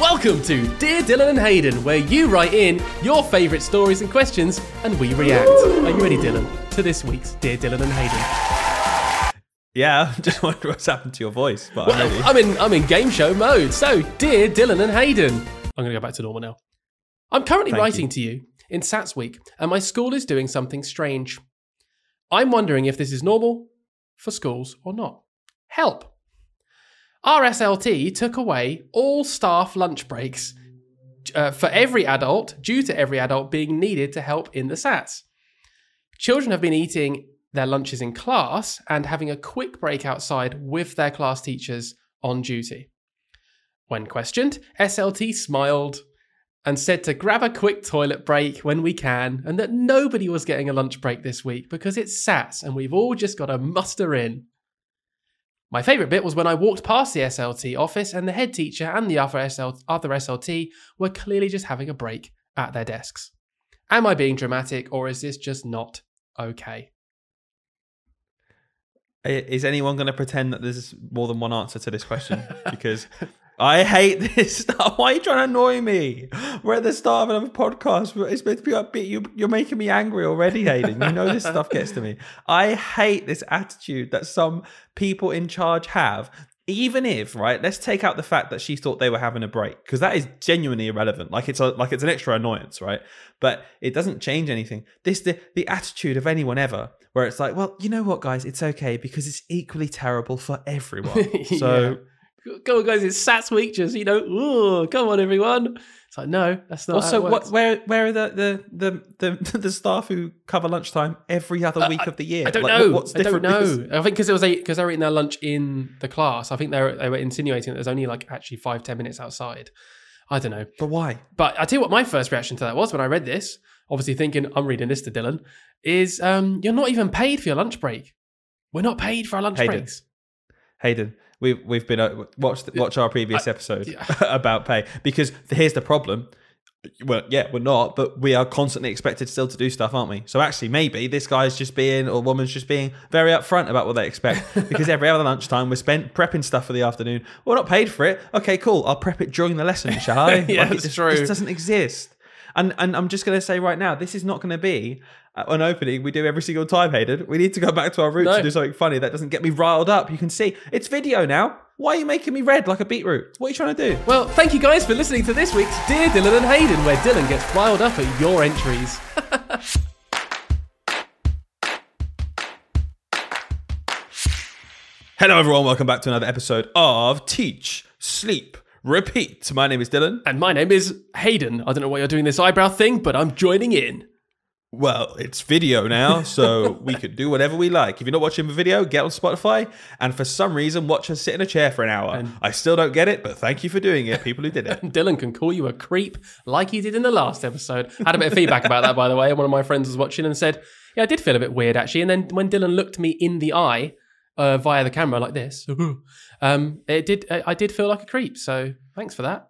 Welcome to Dear Dylan and Hayden, where you write in your favourite stories and questions and we react. Are you ready, Dylan, to this week's Dear Dylan and Hayden? Yeah, I'm just wonder what's happened to your voice, but I'm ready. I'm in I'm in game show mode. So, Dear Dylan and Hayden. I'm going to go back to normal now. I'm currently Thank writing you. to you in SATS week, and my school is doing something strange. I'm wondering if this is normal for schools or not. Help. Our SLT took away all staff lunch breaks uh, for every adult due to every adult being needed to help in the SATs. Children have been eating their lunches in class and having a quick break outside with their class teachers on duty. When questioned, SLT smiled and said to grab a quick toilet break when we can, and that nobody was getting a lunch break this week because it's SATs and we've all just got to muster in. My favourite bit was when I walked past the SLT office and the head teacher and the other, SL- other SLT were clearly just having a break at their desks. Am I being dramatic or is this just not okay? Is anyone going to pretend that there's more than one answer to this question? Because I hate this stuff. Why are you trying to annoy me? We're at the start of another podcast. It's meant to be upbeat. You, you're making me angry already, Hayden. You know this stuff gets to me. I hate this attitude that some people in charge have. Even if, right, let's take out the fact that she thought they were having a break because that is genuinely irrelevant. Like it's a, like it's an extra annoyance, right? But it doesn't change anything. This the the attitude of anyone ever, where it's like, well, you know what, guys, it's okay because it's equally terrible for everyone. So Come on, guys, it's SATs week, just, you know, ooh, come on, everyone. It's like, no, that's not also, what where where are the the the the, the staff who cover lunchtime every other week of the year? Uh, I don't Like, know. What's I don't different? know. I think because it was because they were eating their lunch in the class. I think they were, they were insinuating that there's only like actually five ten minutes outside. I don't know. But why? But I tell you what, my first reaction to that was when I read this. Obviously, thinking I'm reading this to Dylan is um, you're not even paid for your lunch break. We're not paid for our lunch Hayden. breaks. Hayden, we've we've been uh, watch watch our previous episode yeah. about pay because here's the problem. Well, yeah, we're not, but we are constantly expected still to do stuff, aren't we? So actually, maybe this guy's just being or woman's just being very upfront about what they expect because every other lunchtime we're spent prepping stuff for the afternoon. We're not paid for it. Okay, cool. I'll prep it during the lesson, shall I? Yeah, it that's just, true. This doesn't exist. And and I'm just going to say right now, this is not going to be uh, an opening we do every single time, Hayden. We need to go back to our roots No. and do something funny that doesn't get me riled up. You can see it's video now. Why are you making me red like a beetroot? What are you trying to do? Well, thank you guys for listening to this week's Dear Dylan and Hayden, where Dylan gets riled up at your entries. Hello, everyone. Welcome back to another episode of Teach, Sleep, Repeat. My name is Dylan. And my name is Hayden. I don't know why you're doing this eyebrow thing, but I'm joining in. Well, it's video now, so we could do whatever we like. If you're not watching the video, get on Spotify and for some reason watch us sit in a chair for an hour. I still don't get it, but thank you for doing it, people who did it. Dylan can call you a creep like he did in the last episode. Had a bit of feedback about that, by the way. One of my friends was watching and said, Yeah, I did feel a bit weird actually. And then when Dylan looked me in the eye uh, via the camera like this, um, it did. I I did feel like a creep. So thanks for that.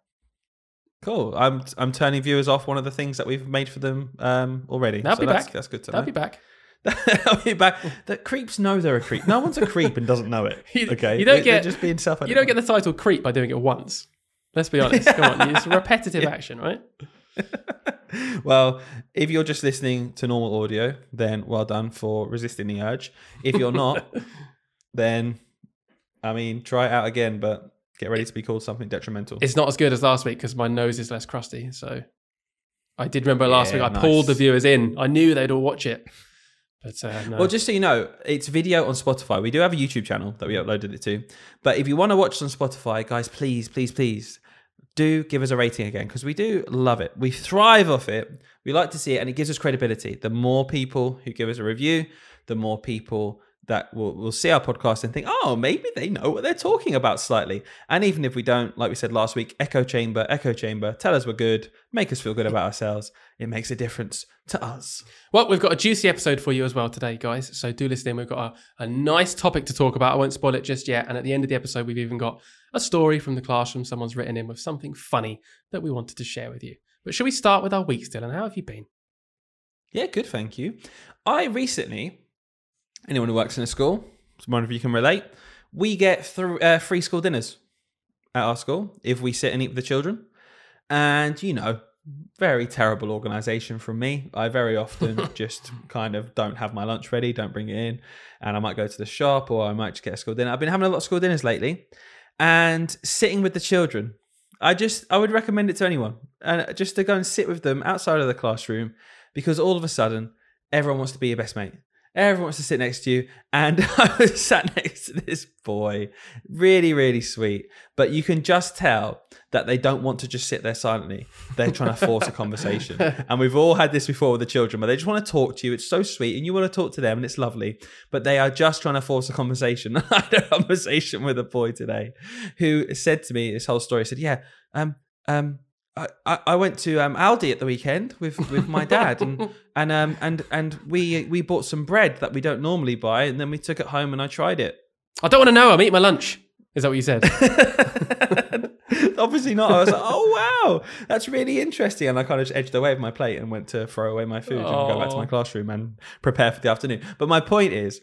Cool. I'm I'm turning viewers off one of the things that we've made for them um, already. They'll so be that's, back. That's good to I'll know. be back. I'll be back. The creeps know they're a creep. No one's a creep and doesn't know it. You- Okay, you don't they're get- just being self. You don't get the title creep by doing it once. Let's be honest. Come on, it's repetitive action, right? Well, if you're just listening to normal audio, then well done for resisting the urge. If you're not, then I mean, try it out again, but get ready to be called something detrimental. It's not as good as last week because my nose is less crusty. So I did remember last Yeah, week I pulled the viewers in. I knew they'd all watch it. But uh, no. Well, just so you know, it's video on Spotify. We do have a YouTube channel that we uploaded it to. But if you want to watch on Spotify, guys, please, please, please do give us a rating again because we do love it. We thrive off it. We like to see it and it gives us credibility. The more people who give us a review, the more people that will, will see our podcast and think, oh, maybe they know what they're talking about slightly. And even if we don't, like we said last week, echo chamber, echo chamber, tell us we're good, make us feel good about ourselves. It makes a difference to us. Well, we've got a juicy episode for you as well today, guys. So do listen in. We've got a, a nice topic to talk about. I won't spoil it just yet. And at the end of the episode, we've even got a story from the classroom someone's written in with something funny that we wanted to share with you. But shall we start with our week still? And how have you been? Yeah, good, thank you. I recently, anyone who works in a school, one of you can relate, we get th- uh, free school dinners at our school if we sit and eat with the children. And, you know, very terrible organization from me. I very often just kind of don't have my lunch ready, don't bring it in, and I might go to the shop or I might just get a school dinner. I've been having a lot of school dinners lately and sitting with the children. I just I would recommend it to anyone. And just to go and sit with them outside of the classroom because all of a sudden everyone wants to be your best mate. Everyone wants to sit next to you. And I was sat next to this boy. Really, really sweet. But you can just tell that they don't want to just sit there silently. They're trying to force a conversation. And we've all had this before with the children, but they just want to talk to you. It's so sweet. And you want to talk to them, and it's lovely. But they are just trying to force a conversation. I had a conversation with a boy today who said to me this whole story. Said, Yeah, um, um, I, I went to um, Aldi at the weekend with, with my dad and and um and and we we bought some bread that we don't normally buy and then we took it home and I tried it. I don't want to know. I'm eating my lunch. Is that what you said? Obviously not. I was like, oh wow, that's really interesting. And I kind of just edged away with my plate and went to throw away my food and go back to my classroom and prepare for the afternoon. But my point is,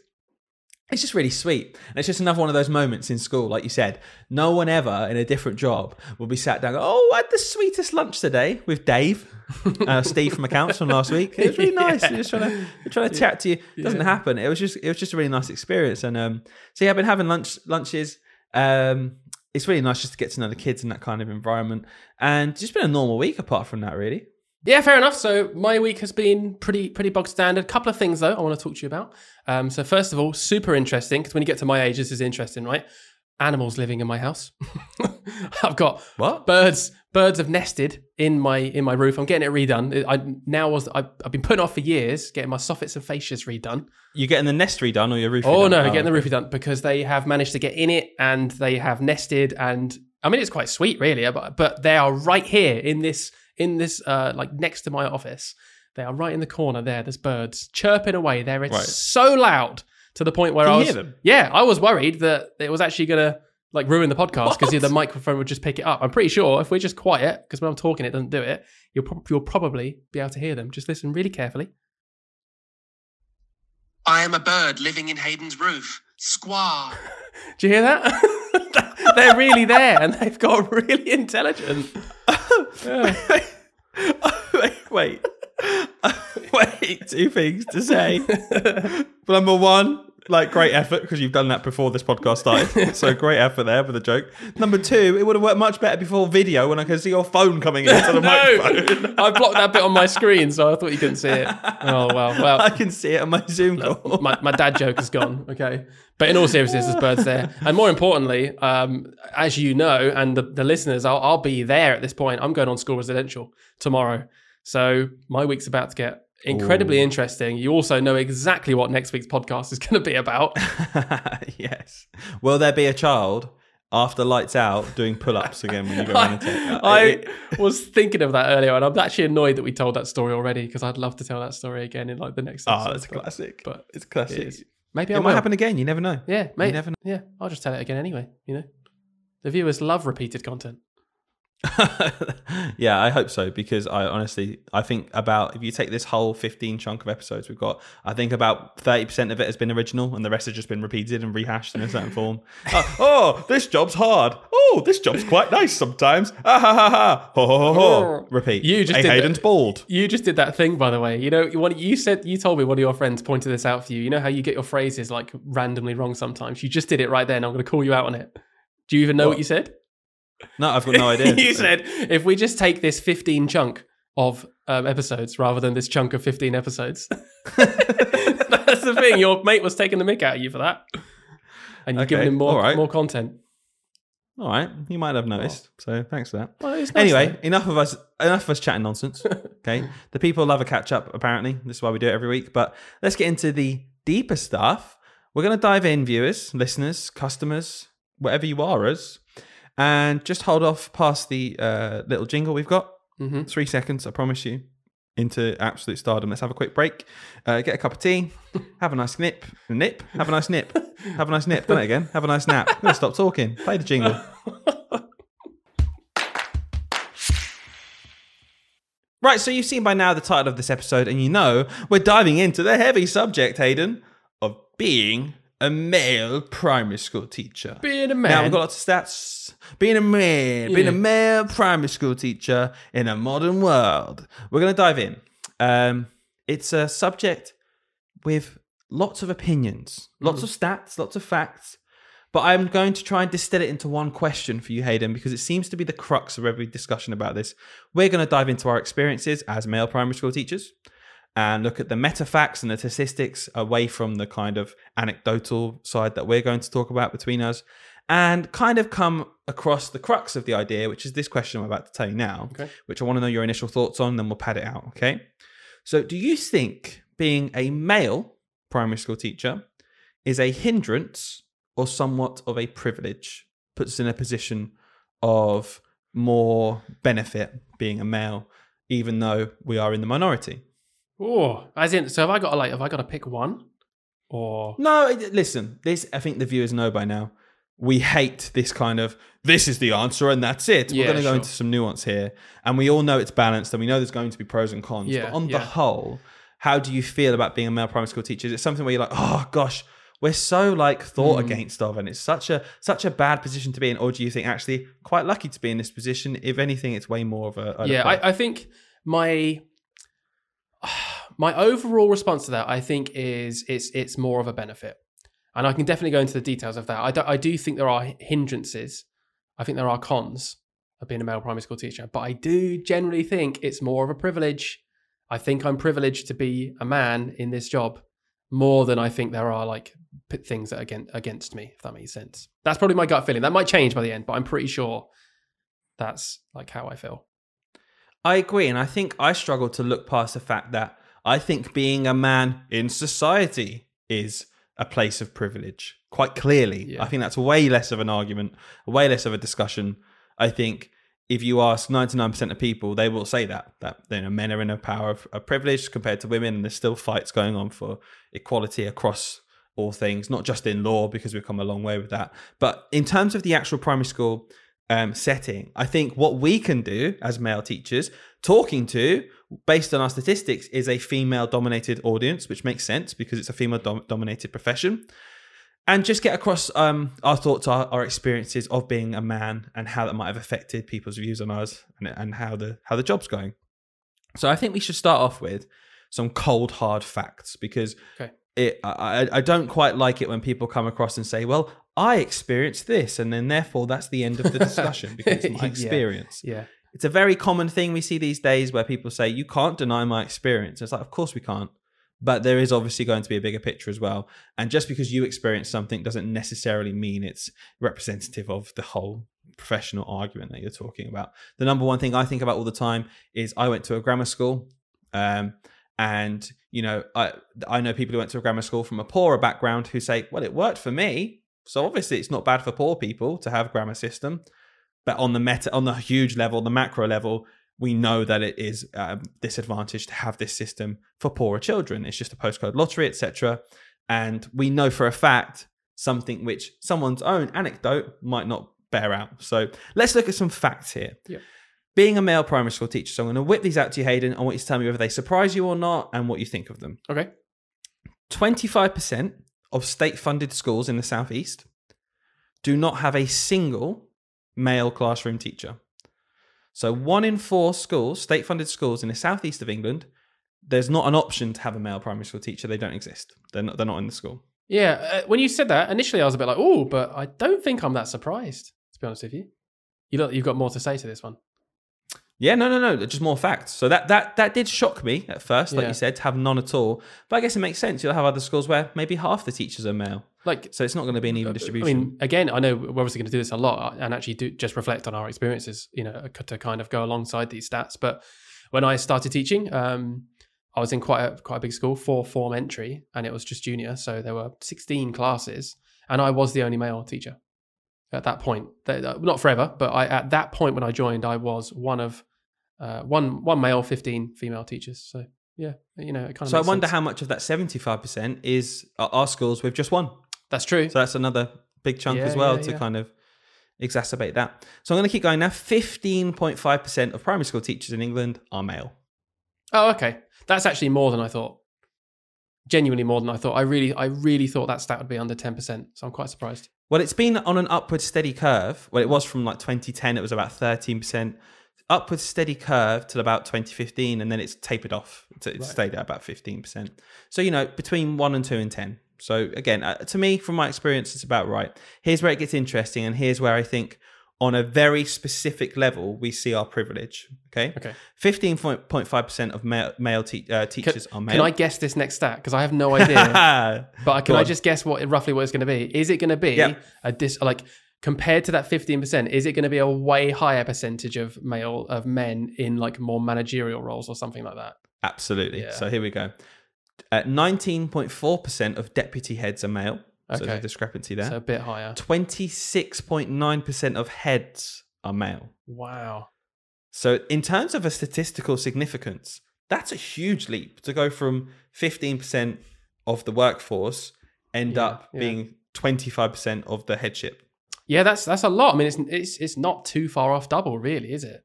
it's just really sweet. And it's just another one of those moments in school, like you said. No one ever in a different job will be sat down. Go, oh, I had the sweetest lunch today with Dave, uh, Steve from accounts from last week. It was really nice. yeah. Just trying to trying to chat to you. It doesn't yeah. happen. It was just it was just a really nice experience. And um, so yeah, I've been having lunch lunches. Um, it's really nice just to get to know the kids in that kind of environment, and just been a normal week apart from that, really. Yeah, fair enough. So my week has been pretty pretty bog standard. Couple of things though I want to talk to you about. Um, so first of all, super interesting because when you get to my age, this is interesting, right? Animals living in my house. I've got what birds. Birds have nested in my in my roof. I'm getting it redone. I now was I've, I've been putting off for years getting my soffits and fascias redone. You're getting the nest redone or your roof? Oh redone? no, oh, getting the roof redone because they have managed to get in it and they have nested and I mean it's quite sweet really, but but they are right here in this in this uh, like next to my office. They are right in the corner there. There's birds chirping away there. It's right. so loud to the point where Can I was hear them? yeah, I was worried that it was actually gonna like ruin the podcast because the microphone would just pick it up. I'm pretty sure if we're just quiet because when I'm talking it doesn't do it, you'll pro- you'll probably be able to hear them. Just listen really carefully. I am a bird living in Hayden's roof. Squaw. Do you hear that? They're really there and they've got really intelligent. Yeah. wait, wait, wait. Two things to say. Number one, like great effort because you've done that before this podcast started. so great effort there with the joke. Number two, it would have worked much better before video when I could see your phone coming into the no, microphone. I blocked that bit on my screen, so I thought you couldn't see it. Oh well, well. I can see it on my Zoom call. My, my dad joke is gone. Okay, but in all seriousness, there's birds there, and more importantly, um, as you know, and the, the listeners, I'll, I'll be there at this point. I'm going on school residential tomorrow, so my week's about to get incredibly Ooh. interesting. You also know exactly what next week's podcast is going to be about. yes. Will there be a child after lights out doing pull-ups again when you go I, I was thinking of that earlier, and I'm actually annoyed that we told that story already because I'd love to tell that story again in like the next. Ah, oh, that's a classic. But it's classic. It maybe it I might happen again. You never know. Yeah, maybe. Never know. Yeah, I'll just tell it again anyway. You know, the viewers love repeated content. yeah, I hope so because I honestly I think about if you take this whole 15 chunk of episodes we've got, I think about 30% of it has been original and the rest has just been repeated and rehashed in a certain form. Uh, oh, this job's hard. Oh, this job's quite nice sometimes. Ah ha ha ha. Ho ho ho ho. Repeat. You just hey, did Hayden's bald. You just did that thing by the way. You know, what you said you told me one of your friends pointed this out for you. You know how you get your phrases like randomly wrong sometimes. You just did it right then. I'm going to call you out on it. Do you even know what, what you said? No, I've got no idea. you said if we just take this 15 chunk of um, episodes rather than this chunk of 15 episodes. That's the thing. Your mate was taking the mick out of you for that. And you're okay. giving him more, right. more content. All right, you might have noticed. So thanks for that. Well, nice anyway, though. enough of us. Enough of us chatting nonsense. Okay, the people love a catch up. Apparently, this is why we do it every week. But let's get into the deeper stuff. We're going to dive in, viewers, listeners, customers, whatever you are, as and just hold off past the uh, little jingle we've got. Mm-hmm. Three seconds, I promise you, into absolute stardom. Let's have a quick break. Uh, get a cup of tea. Have a nice nip. Nip. Have a nice nip. Have a nice nip. Done it again. Have a nice nap. I'm gonna stop talking. Play the jingle. Right, so you've seen by now the title of this episode, and you know we're diving into the heavy subject, Hayden, of being a male primary school teacher. Being a Now man. we've got lots of stats. Being a man, being a male primary school teacher in a modern world. We're going to dive in. Um, it's a subject with lots of opinions, lots of stats, lots of facts. But I'm going to try and distill it into one question for you, Hayden, because it seems to be the crux of every discussion about this. We're going to dive into our experiences as male primary school teachers and look at the meta facts and the statistics away from the kind of anecdotal side that we're going to talk about between us and kind of come across the crux of the idea, which is this question I'm about to tell you now, Okay. which I want to know your initial thoughts on, then we'll pad it out. Okay. So, do you think being a male primary school teacher is a hindrance or somewhat of a privilege? Puts us in a position of more benefit being a male, even though we are in the minority. Oh, as in, so have I got to like, have I got to pick one, or No, it- listen. This I think the viewers know by now. We hate this kind of this is the answer and that's it. We're Yeah, going to go sure. into some nuance here, and we all know it's balanced, and we know there's going to be pros and cons. Yeah, but on yeah. the whole, how do you feel about being a male primary school teacher? Is it something where you're like, oh gosh, we're so like thought Hmm. against of, and it's such a such a bad position to be in, or do you think actually quite lucky to be in this position? If anything, it's way more of a yeah, I, I think my my overall response to that, I think, is it's it's more of a benefit, and I can definitely go into the details of that. I do, I do think there are hindrances. I think there are cons of being a male primary school teacher, but I do generally think it's more of a privilege. I think I'm privileged to be a man in this job more than I think there are like things that are against, against me. If that makes sense, that's probably my gut feeling. That might change by the end, but I'm pretty sure that's like how I feel. I agree, and I think I struggle to look past the fact that I think being a man in society is a place of privilege. Quite clearly, Yeah. I think that's way less of an argument, way less of a discussion. I think if you ask ninety nine percent of people, they will say that that you know men are in a power of, of privilege compared to women, and there's still fights going on for equality across all things, not just in law because we've come a long way with that, but in terms of the actual primary school um, setting. I think what we can do as male teachers, talking to, based on our statistics, is a female dominated audience, which makes sense because it's a female dom- dominated profession. And just get across um, our thoughts, our, our experiences of being a man, and how that might have affected people's views on us, and, and how the how the job's going. So I think we should start off with some cold hard facts because Okay. it I, I don't quite like it when people come across and say, "Well, I experienced this," and then therefore that's the end of the discussion because it's my Yeah. experience. Yeah. It's a very common thing we see these days where people say, "You can't deny my experience." It's like, of course we can't, but there is obviously going to be a bigger picture as well. And just because you experience something doesn't necessarily mean it's representative of the whole professional argument that you're talking about. The number one thing I think about all the time is I went to a grammar school. Um, and you know, I I know people who went to a grammar school from a poorer background who say, "Well, it worked for me, so obviously it's not bad for poor people to have grammar system." But on the meta, on the huge level, the macro level, we know that it is um, a disadvantage to have this system for poorer children. It's just a postcode lottery, etc. And we know for a fact something which someone's own anecdote might not bear out. So let's look at some facts here. Yep. Being a male primary school teacher, so I'm going to whip these out to you, Hayden. I want you to tell me whether they surprise you or not, and what you think of them. Okay. 25% of state funded schools in the southeast do not have a single male classroom teacher. So, one in four schools, state funded schools in the southeast of England, there's not an option to have a male primary school teacher. They don't exist. They're not, they're not in the school. Yeah. Uh, when you said that initially, I was a bit like, "Oh," but I don't think I'm that surprised. To be honest with you, you look, you've got more to say to this one. Yeah, no, no, no. Just more facts. So that that that did shock me at first, like Yeah. you said, to have none at all. But I guess it makes sense. You'll have other schools where maybe half the teachers are male, Like, so it's not going to be an even distribution. I mean, again, I know we're obviously going to do this a lot and actually do just reflect on our experiences, you know, to kind of go alongside these stats. But when I started teaching, um, I was in quite a quite a big school, four form entry, and it was just junior, so there were 16 classes, and I was the only male teacher at that point. Uh, Not forever, but I at that point when I joined, I was one of uh, one one male, 15 female teachers. So yeah, you know, it kind of. so I wonder sense. how much of that seventy-five percent is our schools with just one. that's true. So that's another big chunk Yeah, as well yeah, to yeah. kind of exacerbate that. So I'm going to keep going now. 15.5% of primary school teachers in England are male. Oh, okay. That's actually more than I thought. genuinely more than I thought. I really, I really thought that stat would be under 10%. So I'm quite surprised. Well, it's been on an upward steady curve. Well, it was from like 2010, it was about 13%. Upward steady curve till about 2015, and then it's tapered off. It's Right. stayed at about 15%. So, you know, between 1 and 2 and 10. So, again, uh, to me, from my experience, it's about right. Here's where it gets interesting, and here's where I think, on a very specific level, we see our privilege. Okay. Okay. 15.5% of male, male te- uh, teachers are male. Can I guess this next stat? Because I have no idea. But can Go I on. just guess what roughly what it's going to be? Is it going to be Yeah. a dis like compared to that fifteen percent? Is it going to be a way higher percentage of male of men in like more managerial roles or something like that? Absolutely. Yeah. So here we go. Uh, 19.4% of deputy heads are male. So there's Okay. a discrepancy there. So a bit higher. 26.9% of heads are male. Wow. So, in terms of a statistical significance, that's a huge leap to go from 15% of the workforce end Yeah, up yeah. being 25% of the headship. Yeah, that's that's a lot. I mean, it's it's it's not too far off double, really, is it?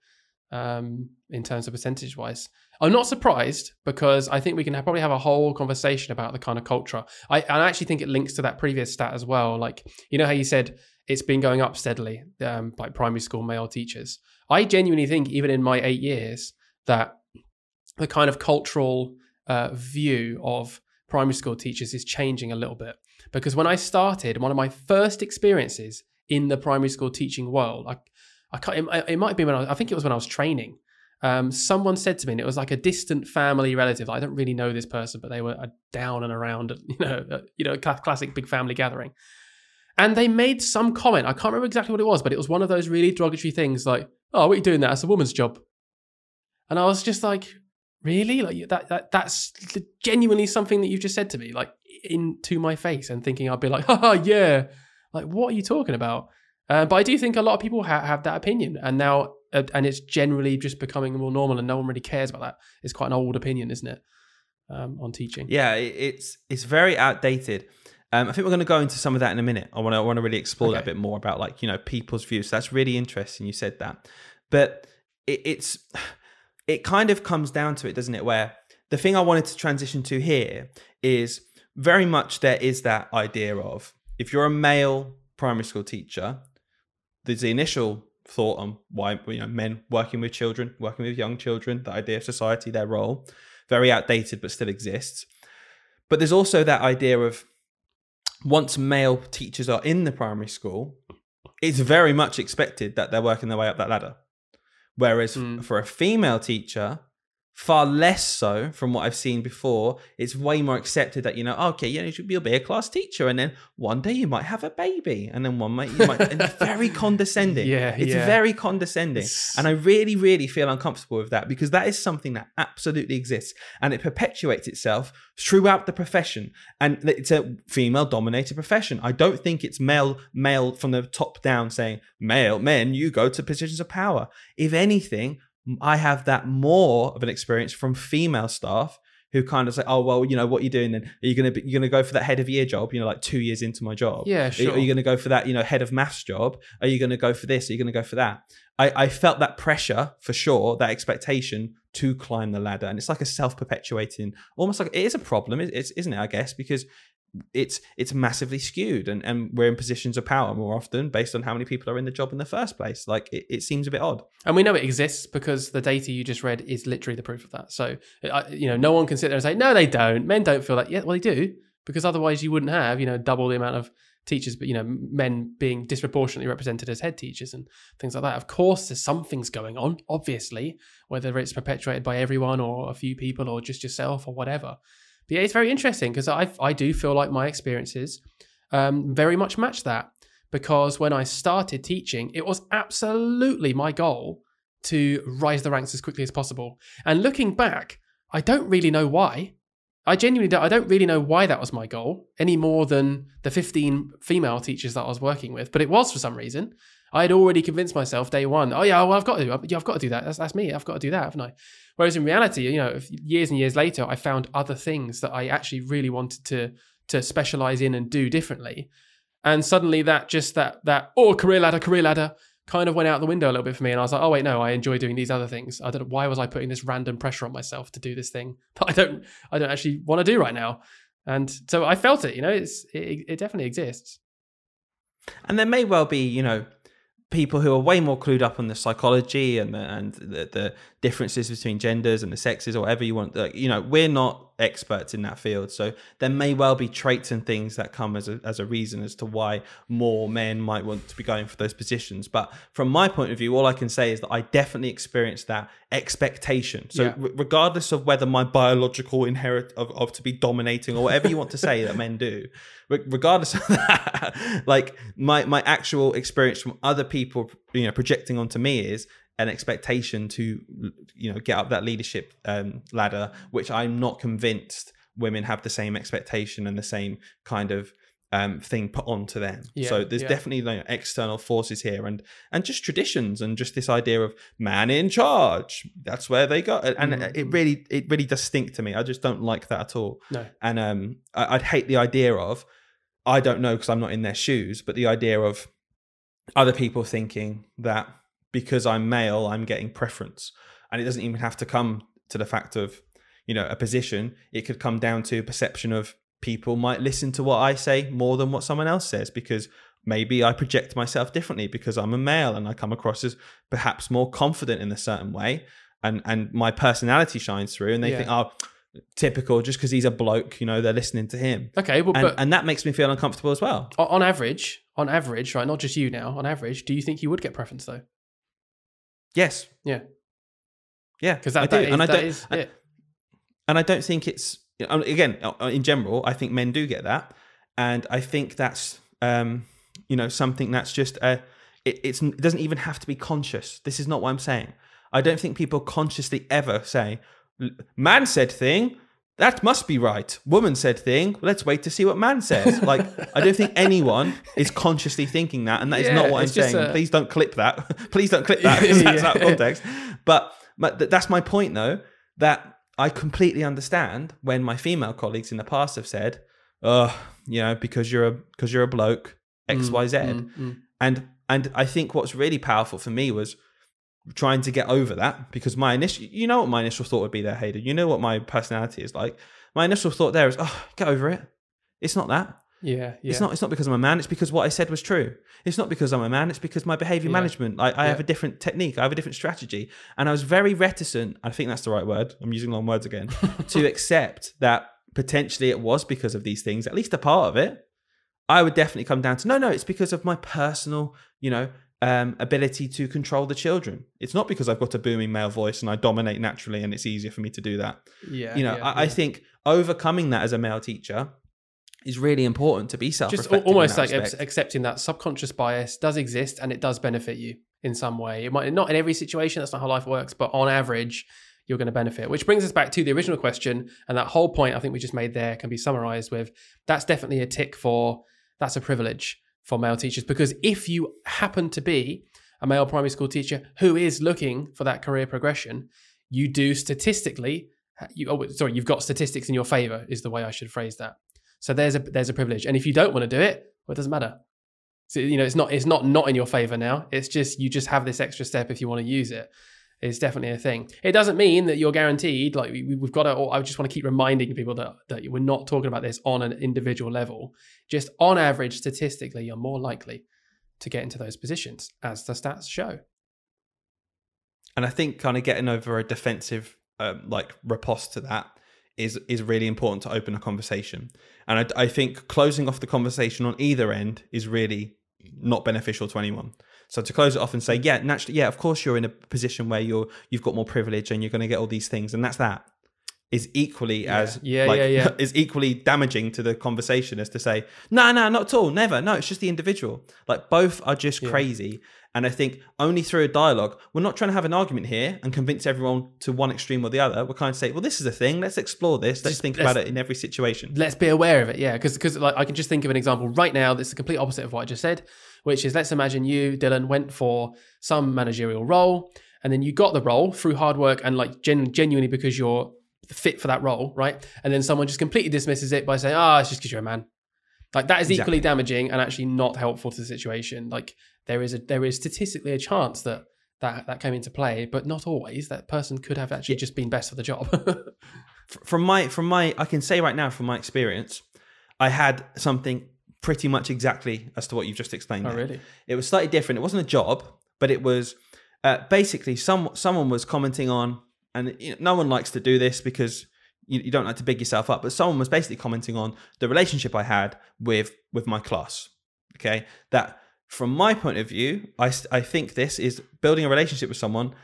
Um, in terms of percentage wise, I'm not surprised because I think we can probably have a whole conversation about the kind of culture. I, I actually think it links to that previous stat as well. Like you know how you said it's been going up steadily, um, like primary school male teachers. I genuinely think even in my eight years that the kind of cultural uh, view of primary school teachers is changing a little bit because when I started, one of my first experiences in the primary school teaching world, I, I can't, it, it might be when I, I think it was when I was training. Um, someone said to me, and it was like a distant family relative. I don't really know this person, but they were uh, down and around, you know, uh, you know, classic big family gathering. And they made some comment. I can't remember exactly what it was, but it was one of those really derogatory things, like, "Oh, what are you doing that? That's a woman's job." And I was just like, "Really? Like that? That that's genuinely something that you've just said to me, like into my face, and thinking I'd be like, haha, yeah. Like, what are you talking about? Uh, but I do think a lot of people ha- have that opinion, and now, and it's generally just becoming more normal, and no one really cares about that. It's quite an old opinion, isn't it, um, on teaching? Yeah, it's it's very outdated. Um, I think we're going to go into some of that in a minute. I want to I want to really explore that a bit more about like you know people's views. So that's really interesting. You said that, but it, it's it kind of comes down to it, doesn't it? Where the thing I wanted to transition to here is very much there is that idea of if you're a male primary school teacher, there's the initial thought on why you know men working with children, working with young children, the idea of society, their role, very outdated but still exists. But there's also that idea of once male teachers are in the primary school, it's very much expected that they're working their way up that ladder. Whereas Mm. for a female teacher, far less so from what I've seen before, it's way more accepted that, you know, oh, okay, you know, you'll be a class teacher and then one day you might have a baby and then one might, you might, and it's very condescending. Yeah, It's yeah. very condescending. It's- And I really, really feel uncomfortable with that because that is something that absolutely exists and it perpetuates itself throughout the profession. And it's a female dominated profession. I don't think it's male, male from the top down saying, male, men, you go to positions of power. If anything, I have that more of an experience from female staff who kind of say, "Oh well, you know what you're doing then? Are you gonna be, you're gonna go for that head of year job? You know, like two years into my job. Yeah, Are you- sure. Are you going to go for that, you know, head of maths job? Are you going to go for this? Are you going to go for that? I, I felt that pressure for sure, that expectation to climb the ladder, and it's like a self-perpetuating, almost like it is a problem, it- it's, isn't it? I guess because it's it's massively skewed, and, and we're in positions of power more often based on how many people are in the job in the first place. Like it, it seems a bit odd. And we know it exists because the data you just read is literally the proof of that. So, you know, no one can sit there and say, no, they don't. Men don't feel that. Yeah, well, they do, because otherwise you wouldn't have, you know, double the amount of teachers, but, you know, men being disproportionately represented as head teachers and things like that. Of course, there's something's going on, obviously, whether it's perpetuated by everyone or a few people or just yourself or whatever. But yeah, it's very interesting because I, I do feel like my experiences um, very much match that because when I started teaching, it was absolutely my goal to rise the ranks as quickly as possible. And looking back, I don't really know why. I genuinely don't, I don't really know why that was my goal any more than the 15 female teachers that I was working with, but it was for some reason. I had already convinced myself day one, oh yeah, well I've got to, yeah, I've got to do that. That's, that's me. I've got to do that, haven't I? Whereas in reality, you know, years and years later, I found other things that I actually really wanted to to specialize in and do differently. And suddenly that just that that oh career ladder, career ladder kind of went out the window a little bit for me. And I was like, oh wait, no, I enjoy doing these other things. I don't know why was I putting this random pressure on myself to do this thing that I don't I don't actually want to do right now. And so I felt it. You know, it's it, it definitely exists. And there may well be, you know, people who are way more clued up on the psychology and the, and the, the differences between genders and the sexes or whatever you want. Like, you know, we're not experts in that field, so there may well be traits and things that come as a as a reason as to why more men might want to be going for those positions. But from my point of view, all I can say is that I definitely experienced that expectation. So Yeah. re- regardless of whether my biological inherit of, of to be dominating or whatever you want to say that men do, re- regardless of that, like my my actual experience from other people, you know, projecting onto me is an expectation to, you know, get up that leadership um, ladder, which I'm not convinced women have the same expectation and the same kind of um, thing put onto them. Yeah, so there's yeah. definitely know, external forces here, and and just traditions, and just this idea of man in charge. That's where they go, and Mhm. it really it really does stink to me. I just don't like that at all No. and um, I, I'd hate the idea of I don't know because I'm not in their shoes, but the idea of other people thinking that because I'm male, I'm getting preference, and it doesn't even have to come to the fact of you know a position. It could come down to perception of people might listen to what I say more than what someone else says because maybe I project myself differently because I'm a male and I come across as perhaps more confident in a certain way, and and my personality shines through, and they Yeah. think, oh, typical, just because he's a bloke, you know, they're listening to him, Okay, well, and but and that makes me feel uncomfortable as well. on average, on average, right? Not just you now. On average, do you think you would get preference though? Yes, Yeah, yeah, because I that, do, is, and I don't. is and- it. and I don't think it's again uh, in general. I think men do get that, and I think that's um, you know something that's just uh, it, it's it doesn't even have to be conscious. This is not what I'm saying. I don't think people consciously ever say, "Man said thing." That must be right. Woman said thing. Let's wait to see what man says. Like, I don't think anyone is consciously thinking that, and that is Yeah, not what I'm saying. a- Please don't clip that. Please don't clip that because that's out of context. But but th- that's my point, though. That I completely understand when my female colleagues in the past have said, "Oh, you know, because you're a because you're a bloke, X Y Z," Mm, mm. and and I think what's really powerful for me was trying to get over that because my initial you know what my initial thought would be there Hayden? You know what my personality is like? My initial thought there is oh get over it. It's not that. Yeah, yeah. it's not it's not because I'm a man it's because what I said was true. It's not because I'm a man it's because my behavior Yeah. management I, I have a different technique I have a different strategy. And I was very reticent I think that's the right word I'm using long words again to accept that potentially it was because of these things, at least a part of it, I would definitely come down to no, no, it's because of my personal, you know, um, ability to control the children. It's not because I've got a booming male voice and I dominate naturally and it's easier for me to do that. yeah, you know, yeah, I, I think overcoming that as a male teacher is really important to be self just almost like ac- accepting that subconscious bias does exist and it does benefit you in some way. It might not in every situation. That's not how life works, but on average, you're going to benefit. Which brings us back to the original question, and that whole point I think we just made there can be summarized with that's definitely a tick for that's a privilege for male teachers because if you happen to be a male primary school teacher who is looking for that career progression, you do statistically. You, oh, sorry, you've got statistics in your favor, is the way I should phrase that. So there's a there's a privilege, and if you don't want to do it, well, it doesn't matter. So you know, it's not it's not not in your favor now. It's just you just have this extra step if you want to use it. It's definitely a thing. It doesn't mean that you're guaranteed. Like we, we've got to. I just want to keep reminding people that that we're not talking about this on an individual level. Just on average, statistically, you're more likely to get into those positions, as the stats show. and I think kind of getting over a defensive um, like riposte to that is is really important to open a conversation. And I, I think closing off the conversation on either end is really not beneficial to anyone. So to close it off and say, yeah, naturally, yeah, of course you're in a position where you're you've got more privilege and you're going to get all these things, and that's that. Is equally Yeah. as Yeah, like, yeah, yeah. is equally damaging to the conversation as to say no no not at all never no it's just the individual like both are just Yeah. crazy and I think only through a dialogue, we're not trying to have an argument here and convince everyone to one extreme or the other. We're kind of say, well, this is a thing. Let's explore this. Let's Just- think let's- about it in every situation. let's be aware of it yeah because like i can just think of an example right now that's the complete opposite of what i just said which is let's imagine you dylan went for some managerial role and then you got the role through hard work and like gen- genuinely because you're fit for that role right? And then someone just completely dismisses it by saying ah it's just because you're a man. Like that is Exactly. equally damaging and actually not helpful to the situation. Like there is a there is statistically a chance that that that came into play but not always. That person could have actually just been best for the job. From my from my I can say right now from my experience, I had something pretty much exactly as to what you've just explained. Oh, there. really? It was slightly different. It wasn't a job, but it was uh, basically some someone was commenting on, and you know, no one likes to do this because you, you don't like to big yourself up. But someone was basically commenting on the relationship I had with with my class. Okay, that from my point of view, I I think this is building a relationship with someone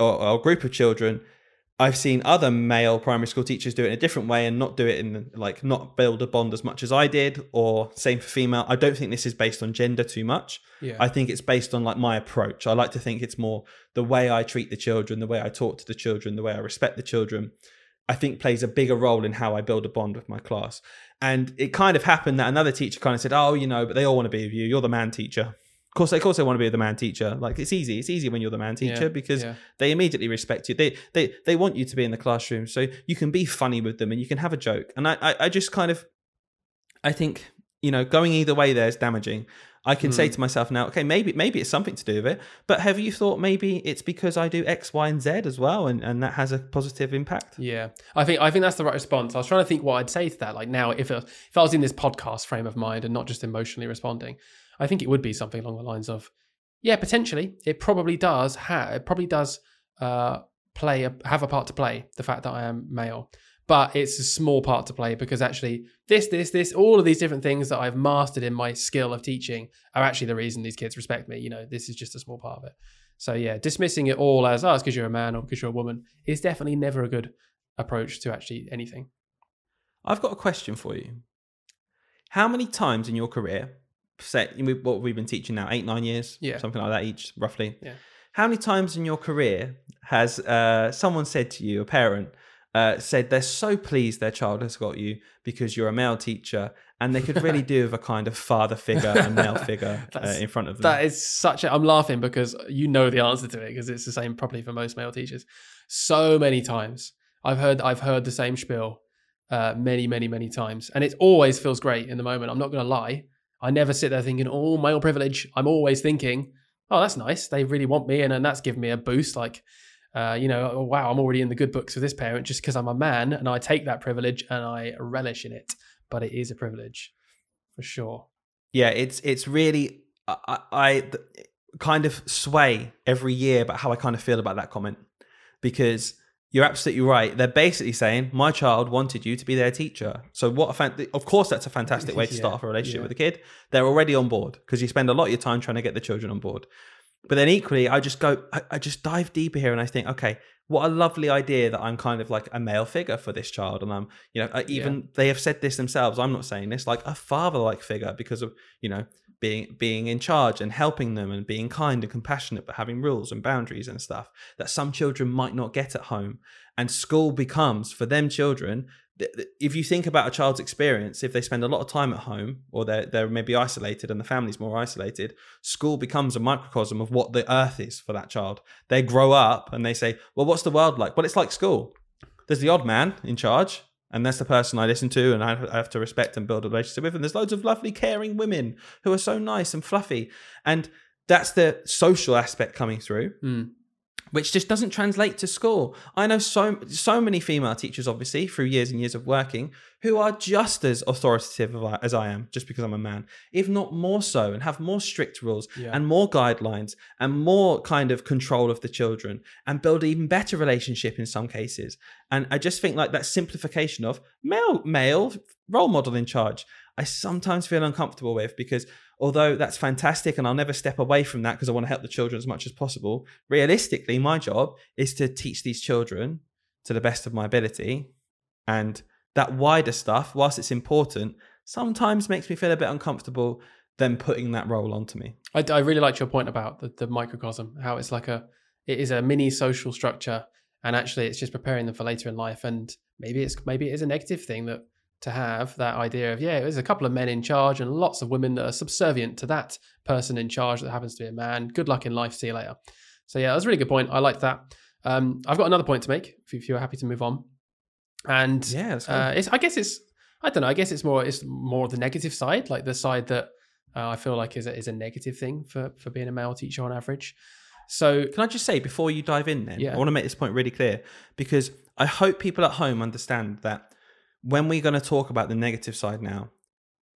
or, or a group of children. I've seen other male primary school teachers do it in a different way and not do it in like not build a bond as much as I did, or same for female. I don't think this is based on gender too much. Yeah. I think it's based on like my approach. I like to think it's more the way I treat the children, the way I talk to the children, the way I respect the children. I think plays a bigger role in how I build a bond with my class. And it kind of happened that another teacher kind of said, "Oh, you know, but they all want to be with you. You're the man teacher." Of course, of course, they want to be the man teacher. Like it's easy. It's easy when you're the man teacher Yeah, because yeah. they immediately respect you. They they they want you to be in the classroom, so you can be funny with them and you can have a joke. And I I, I just kind of, I think you know, going either way there is damaging. I can Hmm. say to myself now, okay, maybe maybe it's something to do with it. But have you thought maybe it's because I do X, Y, and Z as well, and, and that has a positive impact? Yeah, I think I think that's the right response. I was trying to think what I'd say to that. Like now, if it, if I was in this podcast frame of mind and not just emotionally responding, I think it would be something along the lines of, yeah, potentially it probably does have it probably does uh, play a, have a part to play the fact that I am male, but it's a small part to play because actually this this this all of these different things that I've mastered in my skill of teaching are actually the reason these kids respect me. You know, this is just a small part of it. So yeah, dismissing it all as oh, it's because you're a man or because you're a woman is definitely never a good approach to actually anything. I've got a question for you. How many times in your career, say what we've been teaching now, eight, nine years, Yeah. something like that each, roughly. Yeah. How many times in your career has uh, someone said to you, a parent, uh, said they're so pleased their child has got you because you're a male teacher, and they could really do with a kind of father figure and male figure uh, in front of them. That is such a. I'm laughing because you know the answer to it because it's the same probably for most male teachers. So many times I've heard I've heard the same spiel uh, many many many times, and it always feels great in the moment. I'm not going to lie. I never sit there thinking, "Oh, male privilege." I'm always thinking, "Oh, that's nice. They really want me, and, and that's given me a boost." Like, uh, you know, oh, wow, I'm already in the good books with this parent just because I'm a man, and I take that privilege and I relish in it. But it is a privilege, for sure. yeah it's it's really I, I kind of sway every year about how I kind of feel about that comment because you're absolutely right. They're basically saying my child wanted you to be their teacher. So what a fan- of course that's a fantastic way to start Yeah, off a relationship yeah. with a kid. They're already on board because you spend a lot of your time trying to get the children on board. But then equally, I just go, I, I just dive deeper here and I think, okay, what a lovely idea that I'm kind of like a male figure for this child. And I'm, you know, even they have said this themselves. I'm not saying this, like a father like figure because of, you know, being being in charge and helping them and being kind and compassionate, but having rules and boundaries and stuff that some children might not get at home. And school becomes for them children. If you think about a child's experience, if they spend a lot of time at home or they're they're maybe isolated and the family's more isolated, school becomes a microcosm of what the earth is for that child. They grow up and they say, "Well, what's the world like?" Well, it's like school. There's the odd man in charge, and that's the person I listen to and I have to respect and build a relationship with. And there's loads of lovely, caring women who are so nice and fluffy, and that's the social aspect coming through Mm. Which just doesn't translate to school. I know so so many female teachers, obviously, through years and years of working, who are just as authoritative as I am, just because I'm a man, if not more so, and have more strict rules Yeah. and more guidelines and more kind of control of the children, and build an even better relationship in some cases. And I just think like that simplification of male male role model in charge. I sometimes feel uncomfortable with because although that's fantastic and I'll never step away from that because I want to help the children as much as possible, realistically, my job is to teach these children to the best of my ability. And that wider stuff, whilst it's important, sometimes makes me feel a bit uncomfortable them putting that role onto me. I, I really liked your point about the, the microcosm, how it's like a, it is a mini social structure, and actually it's just preparing them for later in life. And maybe it's maybe it is a negative thing that to have that idea of yeah, there's a couple of men in charge and lots of women that are subservient to that person in charge that happens to be a man. Good luck in life. See you later. So yeah, that's a really good point. I like that. Um, I've got another point to make if, if you're happy to move on. And Yeah, uh, it's I guess it's I don't know. I guess it's more it's more the negative side, like the side that uh, I feel like is a, is a negative thing for for being a male teacher on average. So Can I just say before you dive in then, Yeah. I want to make this point really clear because I hope people at home understand that when we're going to talk about the negative side now,